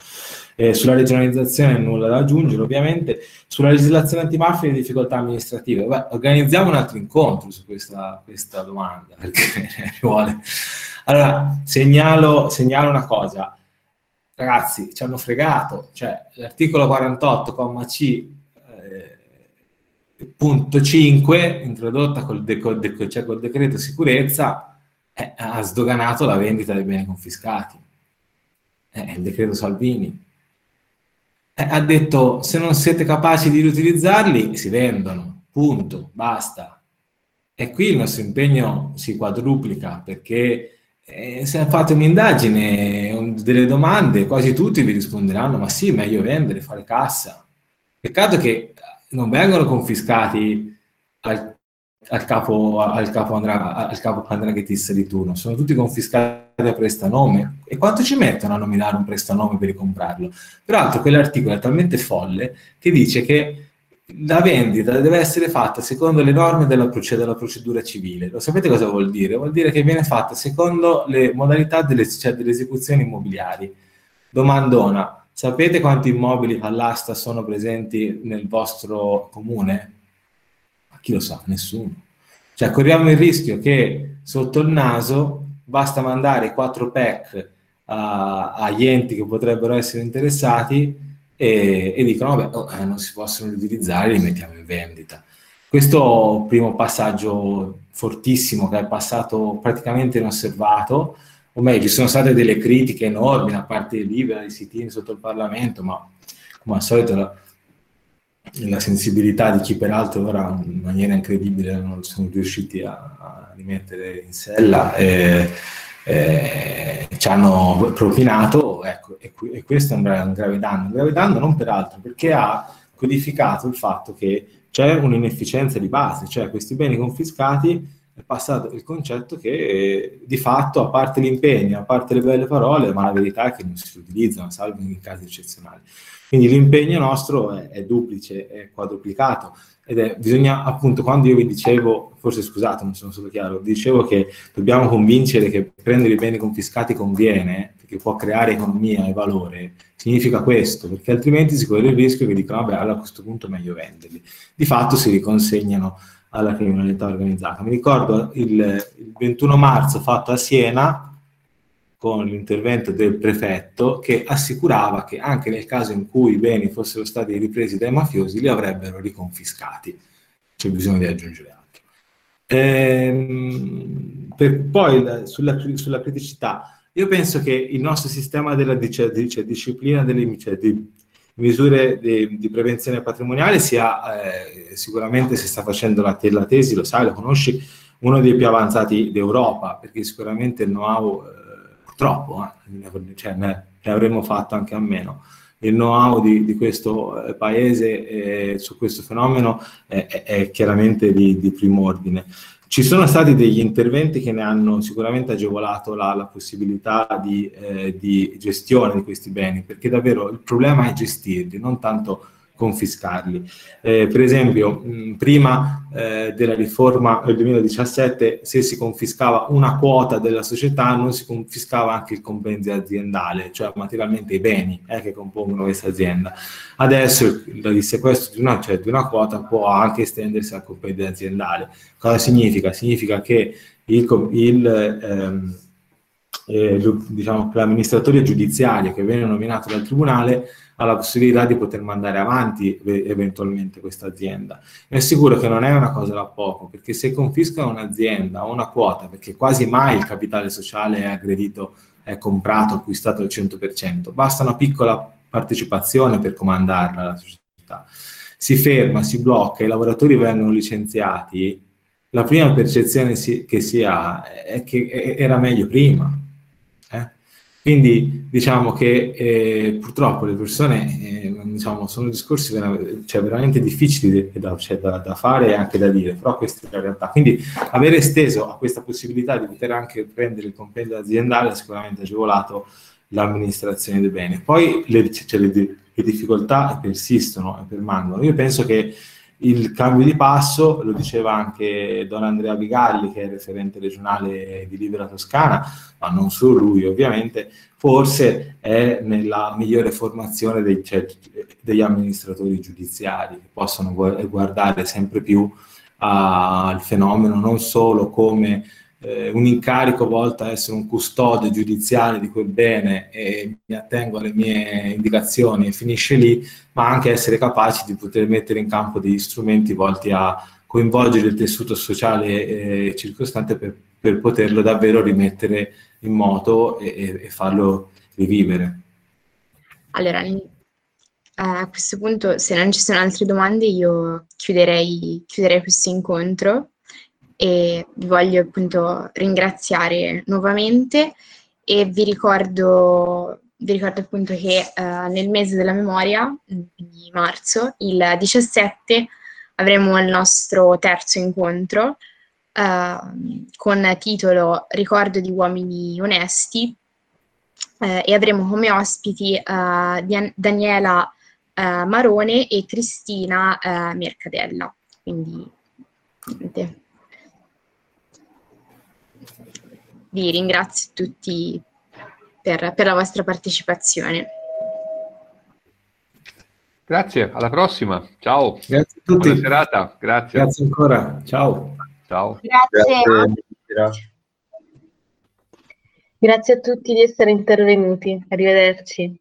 Eh, sulla regionalizzazione nulla da aggiungere, ovviamente. Sulla legislazione antimafia e difficoltà amministrative, Beh, organizziamo un altro incontro su questa, questa domanda. Allora, segnalo, segnalo una cosa. Ragazzi, ci hanno fregato, cioè l'articolo 48, comma C, punto 5, introdotta col, de- col, cioè col decreto sicurezza, eh, ha sdoganato la vendita dei beni confiscati. Eh, il decreto Salvini eh, ha detto se non siete capaci di riutilizzarli si vendono, punto, basta. E qui il nostro impegno si quadruplica perché eh, se fate un'indagine, delle domande, quasi tutti vi risponderanno ma sì, meglio vendere, fare cassa. Peccato che non vengono confiscati al al capo, al capo, andrà, al capo andraghetista di turno, sono tutti confiscati a prestanome. E quanto ci mettono a nominare un prestanome per ricomprarlo? Peraltro quell'articolo è talmente folle che dice che la vendita deve essere fatta secondo le norme della, della, procedura civile. Lo sapete cosa vuol dire? Vuol dire che viene fatta secondo le modalità delle, cioè delle esecuzioni immobiliari. Domandona, sapete quanti immobili all'asta sono presenti nel vostro comune? chi lo sa? Nessuno. Cioè corriamo il rischio che sotto il naso basta mandare quattro pack a, agli enti che potrebbero essere interessati e, e dicono vabbè oh, eh, non si possono utilizzare, li mettiamo in vendita. Questo primo passaggio fortissimo che è passato praticamente inosservato, o meglio, ci sono state delle critiche enormi da parte di Libera, di Sitini sotto il Parlamento, ma come al solito la, la sensibilità di chi peraltro ora in maniera incredibile non sono riusciti a, a rimettere in sella e, e ci hanno propinato, ecco, e, e, questo è un, un grave danno, un grave danno non peraltro perché ha codificato il fatto che c'è un'inefficienza di base, cioè questi beni confiscati è passato il concetto che eh, di fatto, a parte l'impegno, a parte le belle parole, ma la verità è che non si utilizzano, salvo in casi eccezionali. Quindi l'impegno nostro è, è duplice, è quadruplicato ed è, bisogna appunto, quando io vi dicevo, forse scusate, non sono stato chiaro, dicevo che dobbiamo convincere che prendere i beni confiscati conviene, perché può creare economia e valore, significa questo, perché altrimenti si corre il rischio che dicono, vabbè, allora a questo punto è meglio venderli. Di fatto si riconsegnano alla criminalità organizzata. Mi ricordo il, il 21 marzo fatto a Siena, con l'intervento del prefetto che assicurava che anche nel caso in cui i beni fossero stati ripresi dai mafiosi li avrebbero riconfiscati. C'è bisogno di aggiungere altro. Ehm, per, poi sulla, sulla, criticità, io penso che il nostro sistema della cioè, disciplina delle cioè, di misure di, di, prevenzione patrimoniale sia eh, sicuramente si sta facendo la, la, tesi, lo sai, lo conosci, uno dei più avanzati d'Europa, perché sicuramente il know-how eh, troppo, eh. cioè, ne, ne, avremmo fatto anche a meno. il know-how di, di questo eh, paese eh, su questo fenomeno è, è chiaramente di, di primo ordine. Ci sono stati degli interventi che ne hanno sicuramente agevolato la, la possibilità di, eh, di, gestione di questi beni, perché davvero il problema è gestirli, non tanto confiscarli. Eh, per esempio, mh, prima eh, della riforma del 2017, se si confiscava una quota della società, non si confiscava anche il compendio aziendale, cioè materialmente i beni eh, che compongono questa azienda. Adesso il sequestro di una, cioè di una quota può anche estendersi al compendio aziendale. Cosa significa? Significa che il, il ehm, eh, diciamo, l'amministratore giudiziario che viene nominato dal tribunale ha la possibilità di poter mandare avanti eventualmente questa azienda. Mi assicuro che non è una cosa da poco, perché se confiscano un'azienda o una quota, perché quasi mai il capitale sociale è aggredito, è comprato, acquistato al 100%, basta una piccola partecipazione per comandarla alla società. Si ferma, si blocca, i lavoratori vengono licenziati, la prima percezione si, che si ha è che era meglio prima quindi diciamo che eh, purtroppo le persone eh, diciamo, sono discorsi vera- cioè, veramente difficili da, cioè, da, da, fare e anche da dire, però questa è la realtà. Quindi aver esteso a questa possibilità di poter anche prendere il compendio aziendale ha sicuramente agevolato l'amministrazione dei beni. Poi le, cioè, le, le difficoltà persistono e permangono. Io penso che il cambio di passo, lo diceva anche Don Andrea Bigalli, che è referente regionale di Libera Toscana, ma non solo lui ovviamente, forse è nella migliore formazione dei, cioè, degli amministratori giudiziari, che possono guardare sempre più al fenomeno non solo come eh, un incarico volto a essere un custode giudiziario di quel bene e mi attengo alle mie indicazioni e finisce lì, ma anche essere capaci di poter mettere in campo degli strumenti volti a coinvolgere il tessuto sociale eh, circostante per, per, poterlo davvero rimettere in moto e, e farlo rivivere. Allora, a questo punto, se non ci sono altre domande, io chiuderei, chiuderei questo incontro e vi voglio appunto ringraziare nuovamente e vi ricordo, vi ricordo appunto che uh, nel mese della memoria, di marzo, il 17, avremo il nostro terzo incontro uh, con titolo Ricordo di uomini onesti uh, e avremo come ospiti Daniela Marone e Cristina Mercadella. Quindi, niente. Vi ringrazio tutti per, per la vostra partecipazione. Grazie, alla prossima. Ciao. Grazie a tutti. Buona serata. Grazie. Grazie ancora. Ciao. Ciao. Grazie. Grazie. Grazie a tutti di essere intervenuti. Arrivederci.